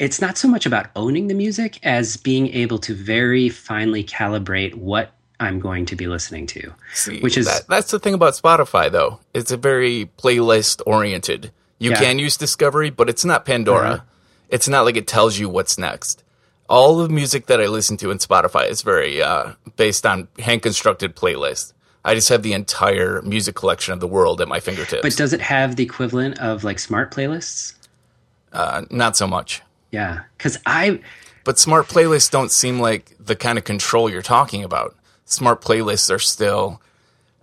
It's not so much about owning the music as being able to very finely calibrate what I'm going to be listening to. See, which is that, that's the thing about Spotify, though. It's a very playlist oriented. You yeah. can use Discovery, but it's not Pandora. Uh-huh. It's not like it tells you what's next. All the music that I listen to in Spotify is very uh, based on hand constructed playlists. I just have the entire music collection of the world at my fingertips. But does it have the equivalent of like smart playlists? Uh, not so much. Yeah, because I. But smart playlists don't seem like the kind of control you're talking about smart playlists are still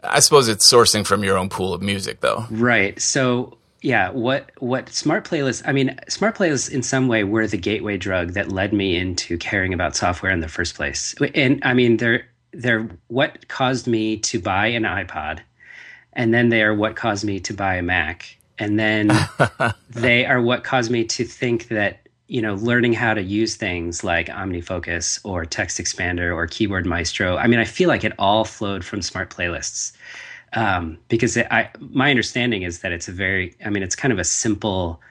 I suppose it's sourcing from your own pool of music though. Right. So yeah, what what smart playlists I mean smart playlists in some way were the gateway drug that led me into caring about software in the first place. And I mean they're they're what caused me to buy an iPod and then they are what caused me to buy a Mac and then they are what caused me to think that you know, learning how to use things like OmniFocus or Text Expander or Keyboard Maestro. I mean, I feel like it all flowed from smart playlists um, because it, I, my understanding is that it's a very, I mean, it's kind of a simple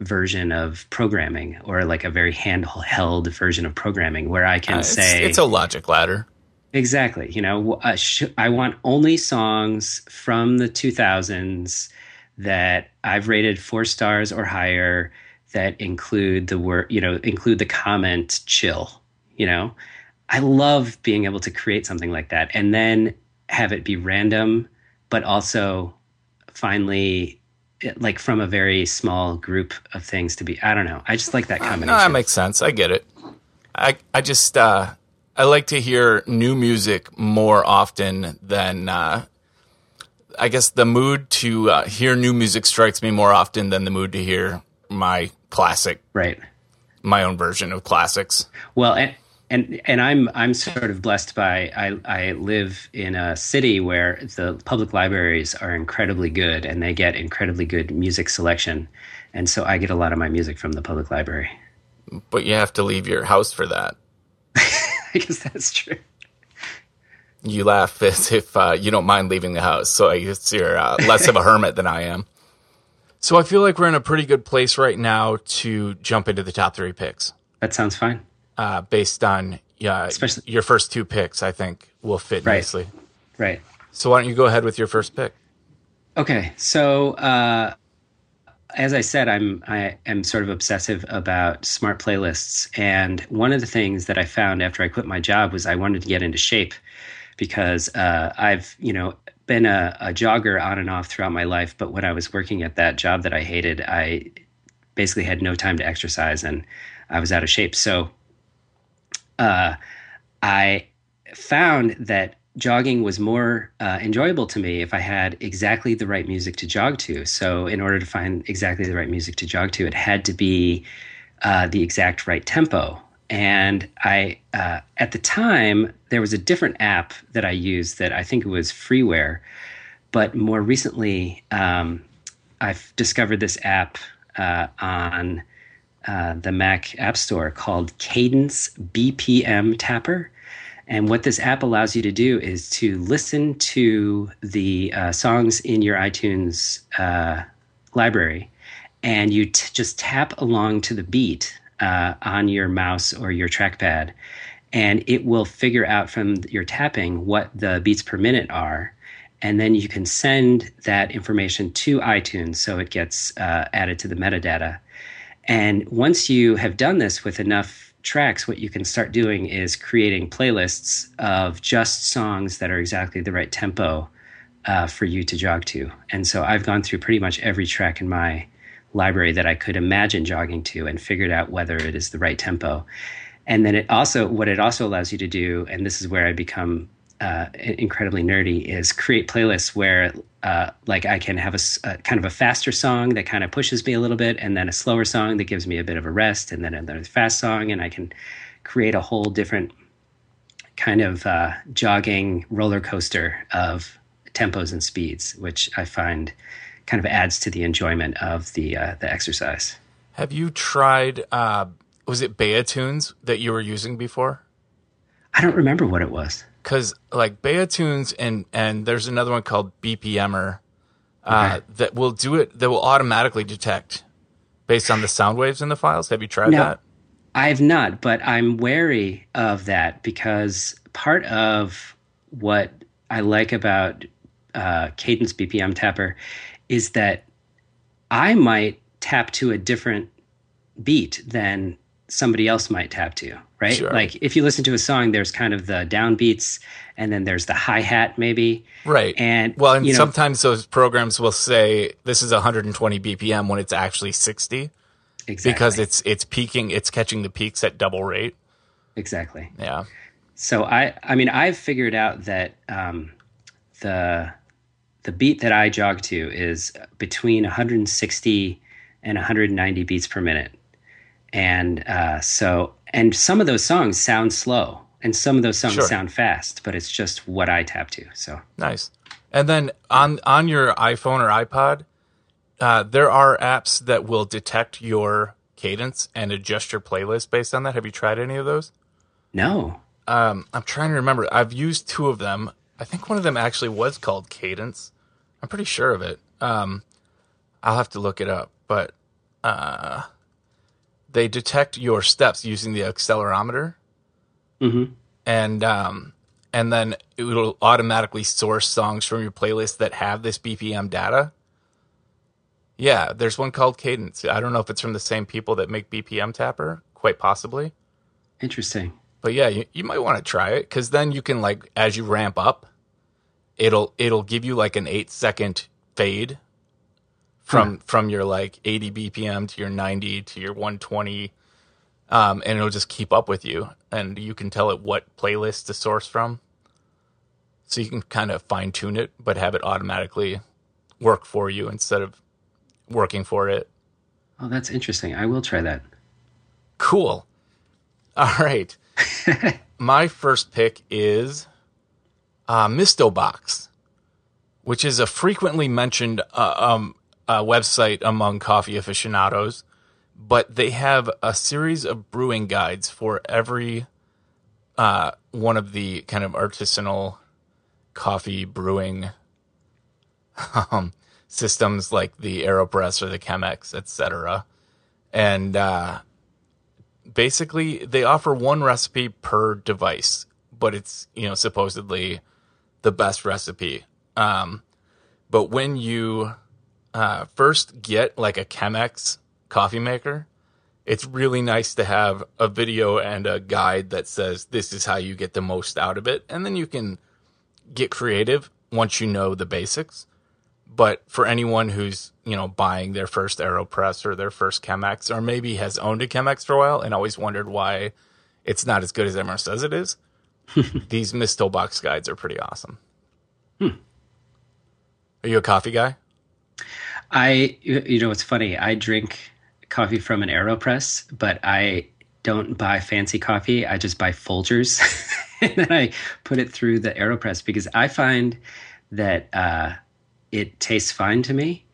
version of programming or like a very handheld version of programming where I can uh, it's, say it's a logic ladder. Exactly. You know, uh, sh- I want only songs from the 2000s that I've rated four stars or higher that include the word, you know, include the comment chill, you know. I love being able to create something like that and then have it be random, but also finally like from a very small group of things to be I don't know. I just like that combination. No, that makes sense. I get it. I I just uh I like to hear new music more often than uh I guess the mood to uh, hear new music strikes me more often than the mood to hear my classic, right? My own version of classics. Well, and and and I'm I'm sort of blessed by I I live in a city where the public libraries are incredibly good and they get incredibly good music selection, and so I get a lot of my music from the public library. But you have to leave your house for that. I guess that's true. You laugh as if uh, you don't mind leaving the house, so I guess you're uh, less of a hermit than I am. So I feel like we're in a pretty good place right now to jump into the top three picks. That sounds fine. Uh, based on yeah, Especially, your first two picks, I think will fit right. nicely. Right. So why don't you go ahead with your first pick? Okay. So uh, as I said, I'm I am sort of obsessive about smart playlists, and one of the things that I found after I quit my job was I wanted to get into shape because uh, I've you know been a, a, jogger on and off throughout my life, but when I was working at that job that I hated, I basically had no time to exercise and I was out of shape. So uh, I found that jogging was more uh, enjoyable to me if I had exactly the right music to jog to. So, in order to find exactly the right music to jog to, it had to be uh, the exact right tempo. And I, uh, at the time, there was a different app that I used that I think it was freeware. But more recently, um, I've discovered this app uh, on uh, the Mac App Store called Cadence BPM Tapper. And what this app allows you to do is to listen to the uh, songs in your iTunes uh, library, and you t- just tap along to the beat uh, on your mouse or your trackpad, and it will figure out from your tapping what the beats per minute are. And then you can send that information to iTunes so it gets uh, added to the metadata. And once you have done this with enough tracks, what you can start doing is creating playlists of just songs that are exactly the right tempo uh, for you to jog to. And so I've gone through pretty much every track in my library that I could imagine jogging to and figured out whether it is the right tempo. And then it also, what it also allows you to do, and this is where I become uh, incredibly nerdy, is create playlists where, uh, like, I can have a, a, kind of a faster song that kind of pushes me a little bit, and then a slower song that gives me a bit of a rest, and then another fast song, and I can create a whole different kind of uh, jogging roller coaster of tempos and speeds, which I find kind of adds to the enjoyment of the uh, the exercise. Have you tried? Uh, was it Beatunes that you were using before? I don't remember what it was. Because like Beatunes and and there's another one called BPMer uh, okay. that will do it. That will automatically detect based on the sound waves in the files. Have you tried no, that? I have not, but I'm wary of that because part of what I like about uh, Cadence BPM Tapper is that I might tap to a different beat than somebody else might tap to, right? Sure. Like if you listen to a song, there's kind of the downbeats and then there's the hi hat maybe. Right. And well, and you know, sometimes those programs will say this is 120 BPM when it's actually 60. Exactly. Because it's it's peaking, it's catching the peaks at double rate. Exactly. Yeah. So I I mean I've figured out that um, the the beat that I jog to is between 160 and 190 beats per minute, and uh, so and some of those songs sound slow, and some of those songs sure. sound fast, but it's just what I tap to. So nice. And then on on your iPhone or iPod, uh, there are apps that will detect your cadence and adjust your playlist based on that. Have you tried any of those? No. Um, I'm trying to remember. I've used two of them. I think one of them actually was called Cadence. I'm pretty sure of it. Um, I'll have to look it up, but uh, they detect your steps using the accelerometer, mm-hmm. and um, and then it will automatically source songs from your playlist that have this BPM data. Yeah, there's one called Cadence. I don't know if it's from the same people that make BPM Tapper, quite possibly. Interesting. But yeah, you, you might want to try it because then you can like as you ramp up, it'll it'll give you like an eight second fade from huh. from your like 80 BPM to your 90 to your 120, um, and it'll just keep up with you, and you can tell it what playlist to source from. So you can kind of fine tune it, but have it automatically work for you instead of working for it. Oh, that's interesting. I will try that. Cool. All right. My first pick is uh, Mistobox, which is a frequently mentioned uh, um, uh, website among coffee aficionados. But they have a series of brewing guides for every uh, one of the kind of artisanal coffee brewing um, systems like the Aeropress or the Chemex, etc. And uh, basically, they offer one recipe per device, but it's you know supposedly the best recipe. Um, but when you uh, first get like a Chemex coffee maker, it's really nice to have a video and a guide that says this is how you get the most out of it, and then you can get creative once you know the basics. But for anyone who's, you know, buying their first AeroPress or their first Chemex, or maybe has owned a Chemex for a while and always wondered why it's not as good as everyone says it is, these Mistobox guides are pretty awesome. Hmm. Are you a coffee guy? I, you know, it's funny. I drink coffee from an AeroPress, but I don't buy fancy coffee. I just buy Folgers and then I put it through the AeroPress because I find that uh, it tastes fine to me.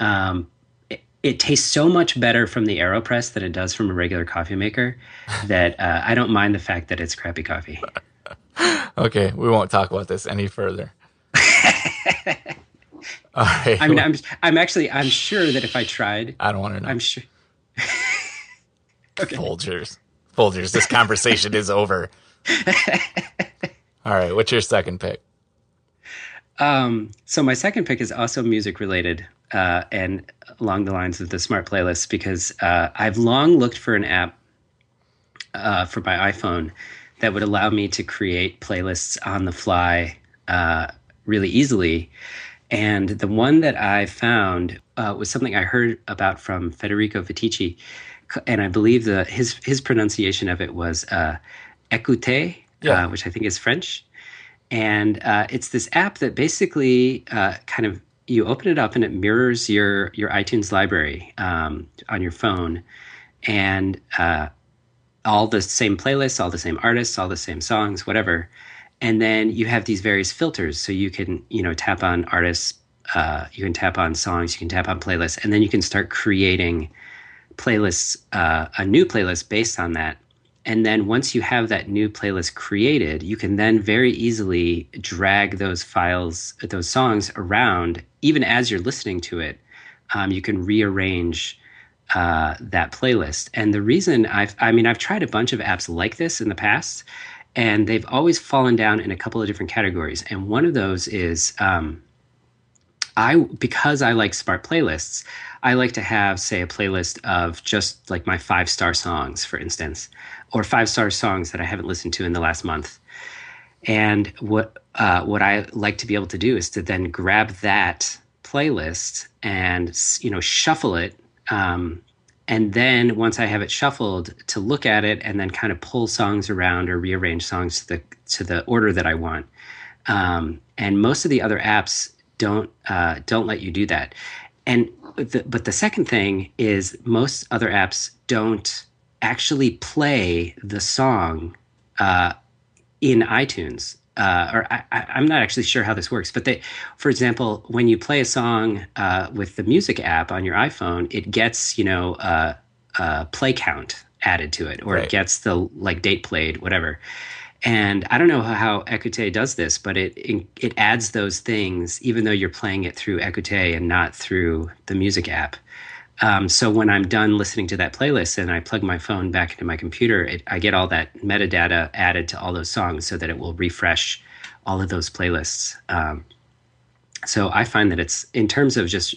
Um, it, it, tastes so much better from the AeroPress than it does from a regular coffee maker that uh, I don't mind the fact that it's crappy coffee. okay, we won't talk about this any further. All right. I mean, I'm I'm actually I'm sure that if I tried, I don't want to know. I'm sure. okay. Folgers, Folgers. This conversation is over. All right. What's your second pick? Um, so my second pick is also music related uh, and along the lines of the smart playlist because uh, I've long looked for an app uh, for my iPhone that would allow me to create playlists on the fly uh, really easily. And the one that I found uh, was something I heard about from Federico Viticci, and I believe the his his pronunciation of it was uh, "écoute," yeah. which I think is French and uh, it's this app that basically uh, kind of you open it up and it mirrors your your iTunes library um, on your phone, and uh, all the same playlists, all the same artists, all the same songs, whatever. and then you have these various filters. So you can, you know, tap on artists, uh, you can tap on songs, you can tap on playlists, and then you can start creating playlists, uh, a new playlist based on that. And then once you have that new playlist created, you can then very easily drag those files, those songs around, even as you're listening to it. Um, you can rearrange uh, that playlist. And the reason I've, I mean, I've tried a bunch of apps like this in the past, and they've always fallen down in a couple of different categories. And one of those is um, I because I like smart playlists. I like to have, say, a playlist of just like my five star songs, for instance, or five star songs that I haven't listened to in the last month. And what uh, what I like to be able to do is to then grab that playlist and you know shuffle it um, and then once I have it shuffled, to look at it and then kind of pull songs around or rearrange songs to the to the order that I want. Um, and most of the other apps don't uh, don't let you do that. And the, but the second thing is most other apps don't actually play the song uh, in iTunes uh, or I, am not actually sure how this works, but they, for example, when you play a song uh, with the music app on your iPhone, it gets you know uh, a play count added to it, or right. it gets the like date played, whatever. And I don't know how Écouté does this, but it it adds those things even though you're playing it through Écouté and not through the music app. Um, so when I'm done listening to that playlist and I plug my phone back into my computer, it, I get all that metadata added to all those songs so that it will refresh all of those playlists. Um, so I find that it's in terms of just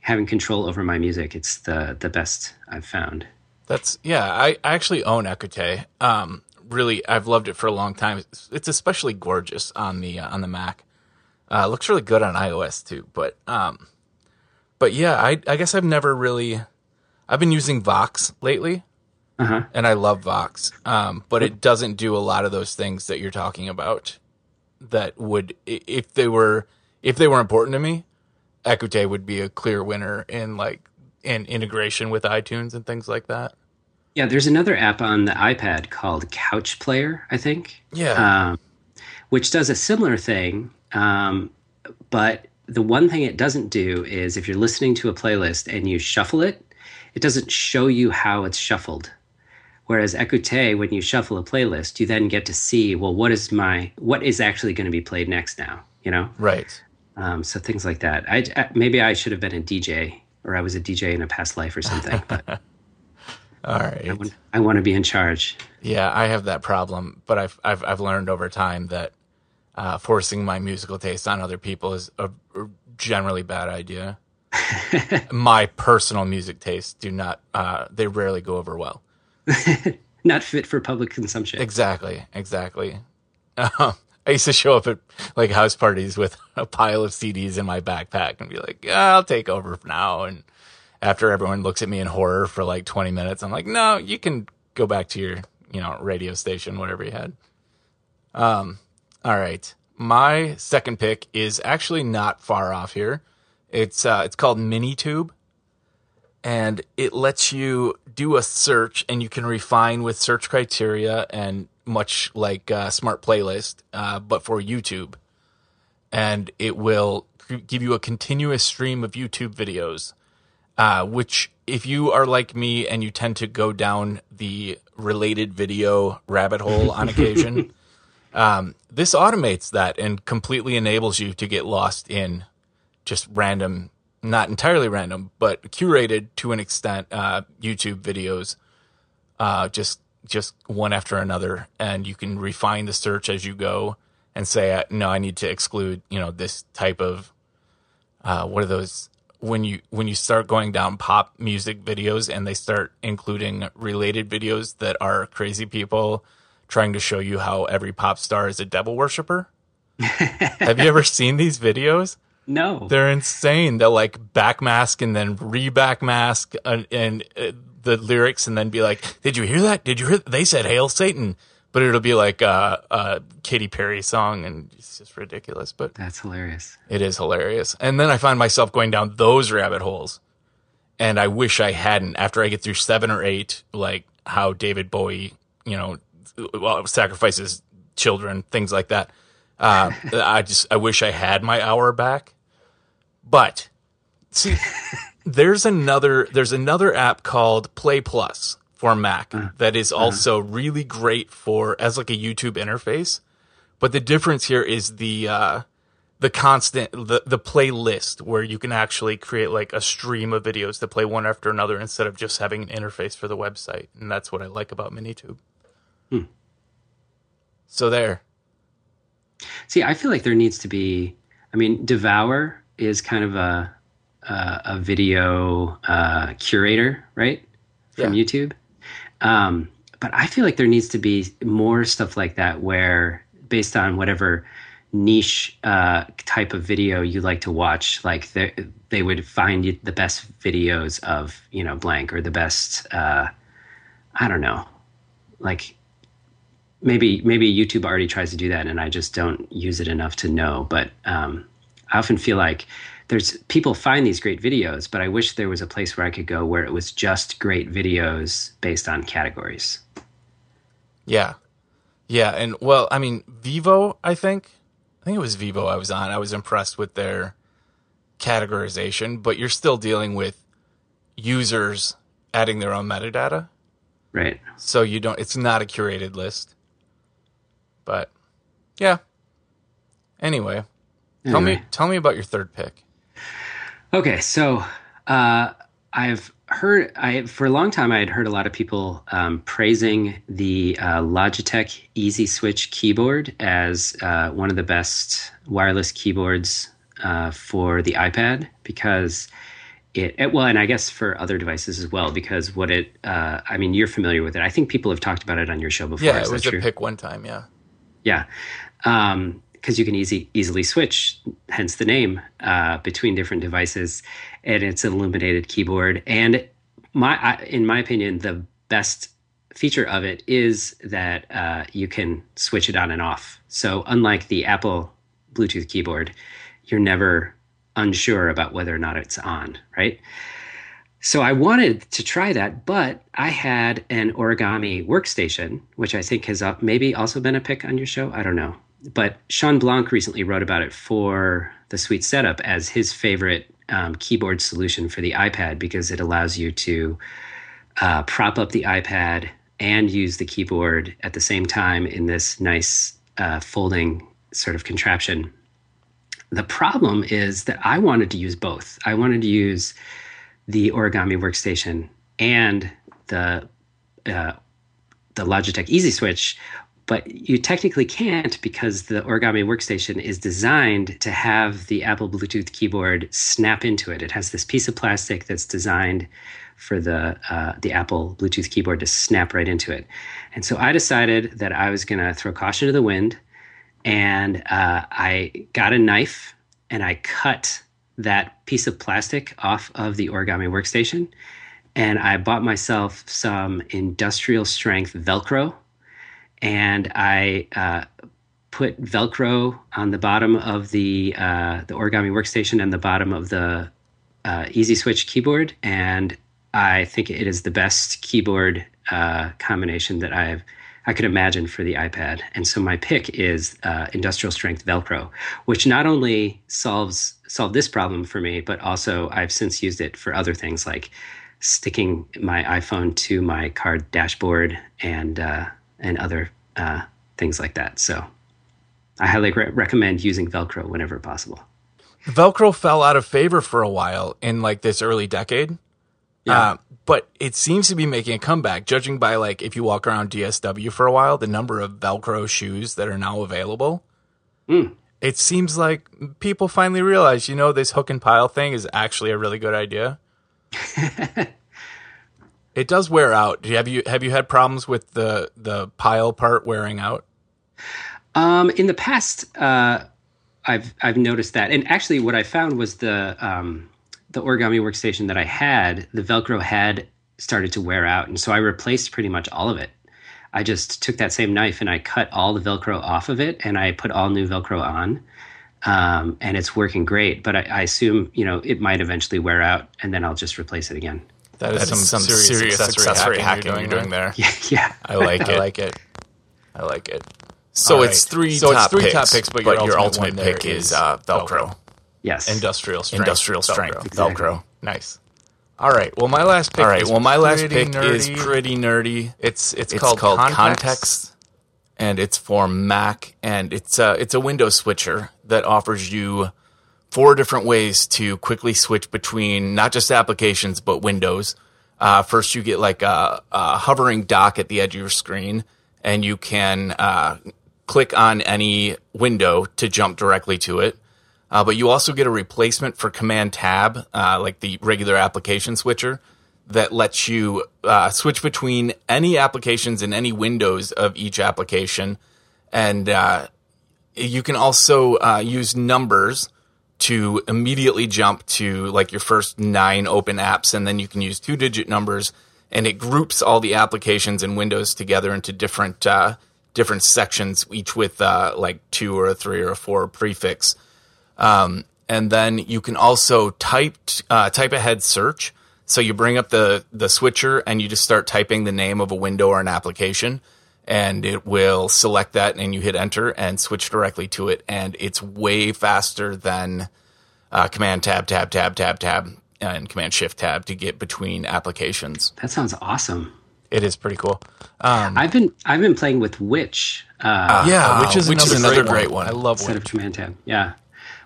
having control over my music, it's the the best I've found. That's yeah. I, I actually own Écoutez. Um, really, I've loved it for a long time. It's, it's especially gorgeous on the uh, on the Mac. Uh, looks really good on iOS too, but um, but yeah, I I guess I've never really. I've been using Vox lately, uh-huh. and I love Vox, um, but it doesn't do a lot of those things that you're talking about. That would, if they were, if they were important to me, Écoutez would be a clear winner in like in integration with iTunes and things like that. Yeah, there's another app on the iPad called Couch Player, I think. Yeah. Um, which does a similar thing, um, but the one thing it doesn't do is if you're listening to a playlist and you shuffle it, it doesn't show you how it's shuffled. Whereas Écouté, when you shuffle a playlist, you then get to see, well, what is my what is actually going to be played next now? You know, right? Um, so things like that. I, I, maybe I should have been a DJ, or I was a DJ in a past life or something. But all right, I want, I want to be in charge. Yeah, I have that problem, but I've I've I've learned over time that uh, forcing my musical taste on other people is a, generally bad idea. my personal music tastes do not; uh, they rarely go over well. not fit for public consumption. Exactly, exactly. Uh, I used to show up at like house parties with a pile of CDs in my backpack and be like, yeah, "I'll take over now." And after everyone looks at me in horror for like 20 minutes, I'm like, "No, you can go back to your, you know, radio station, whatever you had." Um, all right. My second pick is actually not far off here. It's uh, it's called MiniTube, and it lets you do a search, and you can refine with search criteria, and much like uh, Smart Playlist, uh, but for YouTube, and it will give you a continuous stream of YouTube videos. Uh, which, if you are like me and you tend to go down the related video rabbit hole on occasion. Um, this automates that and completely enables you to get lost in just random, not entirely random, but curated to an extent, uh, YouTube videos, uh, just just one after another, and you can refine the search as you go and say, uh, no, I need to exclude, you know, this type of, uh, what are those? When you when you start going down pop music videos and they start including related videos that are crazy people trying to show you how every pop star is a devil worshiper. Have you ever seen these videos? No. They're insane. They'll like backmask and then re-backmask and, and uh, the lyrics and then be like, "Did you hear that? Did you hear? That? They said hail Satan." But it'll be like a, a Katy Perry song, and it's just ridiculous. But that's hilarious. It is hilarious. And then I find myself going down those rabbit holes, and I wish I hadn't. After I get through seven or eight, like how David Bowie, you know, well, sacrifices children, things like that. Uh, I just I wish I had my hour back. But see, there's another there's another app called Play Plus for Mac uh, that is also uh, really great for as like a YouTube interface. But the difference here is the uh, the constant the the playlist where you can actually create like a stream of videos that play one after another instead of just having an interface for the website, and that's what I like about MiniTube. Hmm. So there. See, I feel like there needs to be. I mean, Devour is kind of a a, a video uh, curator, right, from yeah. YouTube. Um, but I feel like there needs to be more stuff like that, where based on whatever niche uh, type of video you like to watch, like they they would find the best videos of you know blank or the best. Uh, I don't know, like maybe maybe YouTube already tries to do that, and I just don't use it enough to know. But um, I often feel like there's people find these great videos, but I wish there was a place where I could go where it was just great videos based on categories. Yeah. Yeah, and well, I mean, Vivo, I think. I think it was Vivo I was on. I was impressed with their categorization, but you're still dealing with users adding their own metadata. Right. So you don't it's not a curated list. But yeah. Anyway, anyway. tell me tell me about your third pick. Okay, so uh, I've heard I for a long time I had heard a lot of people um, praising the uh, Logitech Easy Switch keyboard as uh, one of the best wireless keyboards uh, for the iPad because it, it, well and I guess for other devices as well because what it uh, I mean you're familiar with it I think people have talked about it on your show before. Yeah, it was a true? pick one time. Yeah. Yeah. Um, because you can easy easily switch, hence the name, uh, between different devices, and it's an illuminated keyboard. And my, I, in my opinion, the best feature of it is that uh, you can switch it on and off. So unlike the Apple Bluetooth keyboard, you're never unsure about whether or not it's on, right? So I wanted to try that, but I had an origami workstation, which I think has maybe also been a pick on your show. I don't know but Shawn Blanc recently wrote about it for the Sweet Setup as his favorite um, keyboard solution for the iPad because it allows you to uh, prop up the iPad and use the keyboard at the same time in this nice uh, folding sort of contraption. The problem is that I wanted to use both. I wanted to use the origami workstation and the uh, the Logitech Easy Switch but you technically can't because the origami workstation is designed to have the apple bluetooth keyboard snap into it. It has this piece of plastic that's designed for the uh, the apple bluetooth keyboard to snap right into it. And so i decided that i was going to throw caution to the wind and uh, i got a knife and i cut that piece of plastic off of the origami workstation and i bought myself some industrial strength velcro and I uh, put Velcro on the bottom of the uh, the origami workstation and the bottom of the uh, Easy Switch keyboard, and I think it is the best keyboard uh, combination that I've I could imagine for the iPad. And so my pick is uh, industrial strength Velcro, which not only solves solved this problem for me, but also I've since used it for other things like sticking my iPhone to my car dashboard and uh, and other uh, things like that. So I highly re- recommend using Velcro whenever possible. Velcro fell out of favor for a while in like this early decade. Yeah. Uh, but it seems to be making a comeback, judging by like if you walk around DSW for a while, the number of Velcro shoes that are now available. Mm. It seems like people finally realize, you know, this hook and pile thing is actually a really good idea. It does wear out. Have you have you had problems with the the pile part wearing out? Um, in the past, uh, I've I've noticed that, and actually, what I found was the um, the origami workstation that I had, the Velcro had started to wear out, and so I replaced pretty much all of it. I just took that same knife and I cut all the Velcro off of it, and I put all new Velcro on, um, and it's working great. But I, I assume you know it might eventually wear out, and then I'll just replace it again. That is, that some, is some, serious, serious accessory, accessory hacking, hacking, you're doing, doing there. Yeah, yeah. I like it. I like it. I like it. So All it's three So it's three picks, top picks, but your ultimate ultimate one pick is is uh, Velcro. Velcro. Yes. Industrial strength. Industrial strength Velcro. Exactly. Velcro. Nice. All right. Well, my last pick. All right. is Well, my last pretty pick is pretty nerdy. It's it's, It's called, called, Context. Context, and it's for Mac, and it's a it's a window switcher that offers you four different ways to quickly switch between not just applications but windows. Uh, first, you get like a, a hovering dock at the edge of your screen, and you can uh, click on any window to jump directly to it. Uh, but you also get a replacement for Command Tab, uh, like the regular application switcher, that lets you uh, switch between any applications and any windows of each application. And uh, you can also uh, use numbers to immediately jump to like your first nine open apps, and then you can use two digit numbers, and it groups all the applications and windows together into different uh, different sections, each with like two or a three or a four prefix. Um, and then you can also type uh, type ahead search. So you bring up the the switcher and you just start typing the name of a window or an application, and it will select that, and you hit enter and switch directly to it, and it's way faster than uh, Command Tab Tab Tab Tab Tab and Command Shift Tab to get between applications. that sounds awesome. It is pretty cool. Um, I've been I've been playing with Witch uh, yeah, wow, which is which is another, another great one. I love instead Witch. of Command Tab. Yeah,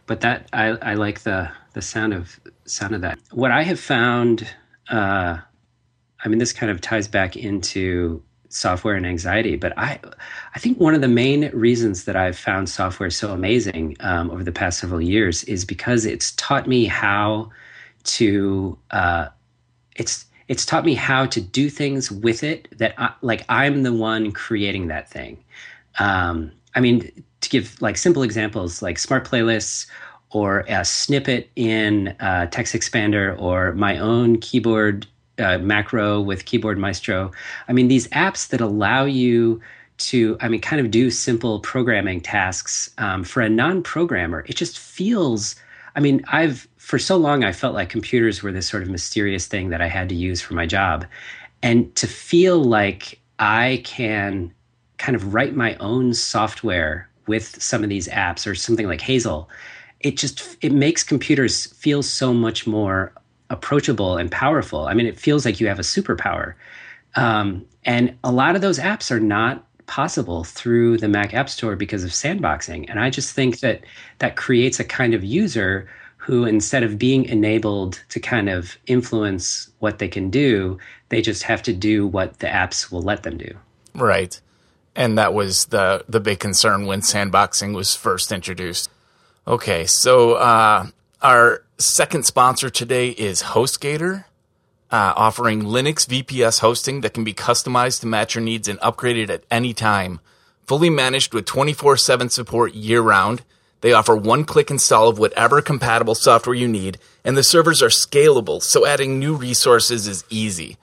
but that I, I like the the sound of sound of that. What I have found, uh, I mean, this kind of ties back into software and anxiety, but I I think one of the main reasons that I've found software so amazing um, over the past several years is because it's taught me how to uh, it's it's taught me how to do things with it that I, like I'm the one creating that thing. Um, I mean, to give like simple examples, like smart playlists or a snippet in uh, TextExpander or my own keyboard uh, macro with Keyboard Maestro. I mean, these apps that allow you to, I mean, kind of do simple programming tasks um, for a non-programmer. It just feels. I mean, I've for so long I felt like computers were this sort of mysterious thing that I had to use for my job, and to feel like I can kind of write my own software with some of these apps or something like Hazel, it just it makes computers feel so much more approachable and powerful. I mean, it feels like you have a superpower. Um, and a lot of those apps are not possible through the Mac App Store because of sandboxing. And I just think that that creates a kind of user who, instead of being enabled to kind of influence what they can do, they just have to do what the apps will let them do. Right. And that was the the big concern when sandboxing was first introduced. Okay, so uh, our second sponsor today is HostGator, uh, offering Linux VPS hosting that can be customized to match your needs and upgraded at any time. Fully managed with 24 7 support year round. They offer one click install of whatever compatible software you need, and the servers are scalable, so adding new resources is easy.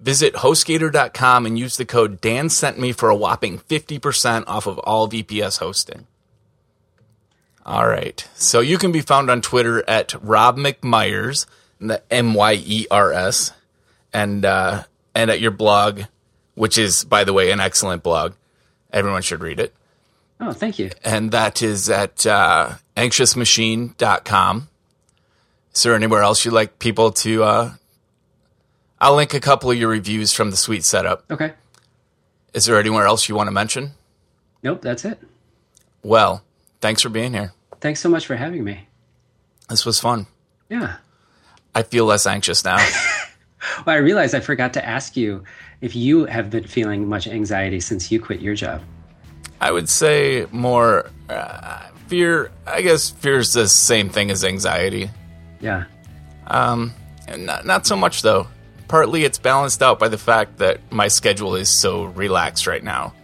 Visit HostGator.com and use the code Dan sent me for a whopping 50% off of all VPS hosting. All right. So you can be found on Twitter at Rob McMyers, the M Y E R S, and uh, and at your blog, which is, by the way, an excellent blog. Everyone should read it. Oh, thank you. And that is at uh, anxiousmachine.com. Is there anywhere else you'd like people to? Uh, I'll link a couple of your reviews from the Sweet Setup. Okay. Is there anywhere else you want to mention? Nope, that's it. Well, thanks for being here. Thanks so much for having me. This was fun. Yeah. I feel less anxious now. Well, I realized I forgot to ask you if you have been feeling much anxiety since you quit your job. I would say more uh, fear. I guess fear is the same thing as anxiety. Yeah. Um, And not, not so much, though. Partly it's balanced out by the fact that my schedule is so relaxed right now.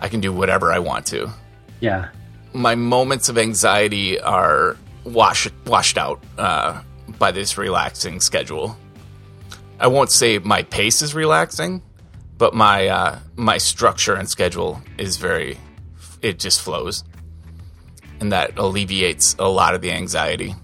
I can do whatever I want to. Yeah. My moments of anxiety are washed washed out uh, by this relaxing schedule. I won't say my pace is relaxing, but my uh, my structure and schedule is very. It just flows, and that alleviates a lot of the anxiety.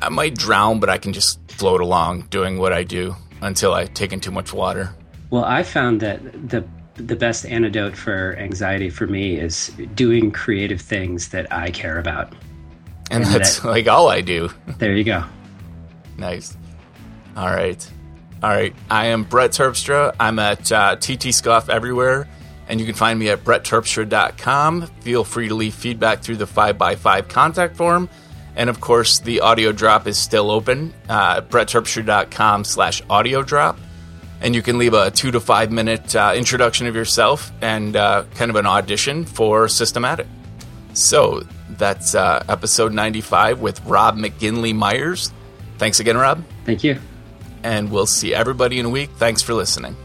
I might drown, but I can just float along doing what I do until I take in too much water. Well, I found that the the best antidote for anxiety for me is doing creative things that I care about. And, and that's that, like all I do. There you go. nice. All right. All right. I am Brett Terpstra. I'm at uh, TT Scoff everywhere, and you can find me at brettterpstra.com. Feel free to leave feedback through the 5by5 contact form. And of course, the audio drop is still open. Uh, slash audio drop. And you can leave a two to five minute uh, introduction of yourself and uh, kind of an audition for Systematic. So that's uh, episode 95 with Rob McGinley Myers. Thanks again, Rob. Thank you and we'll see everybody in a week. Thanks for listening.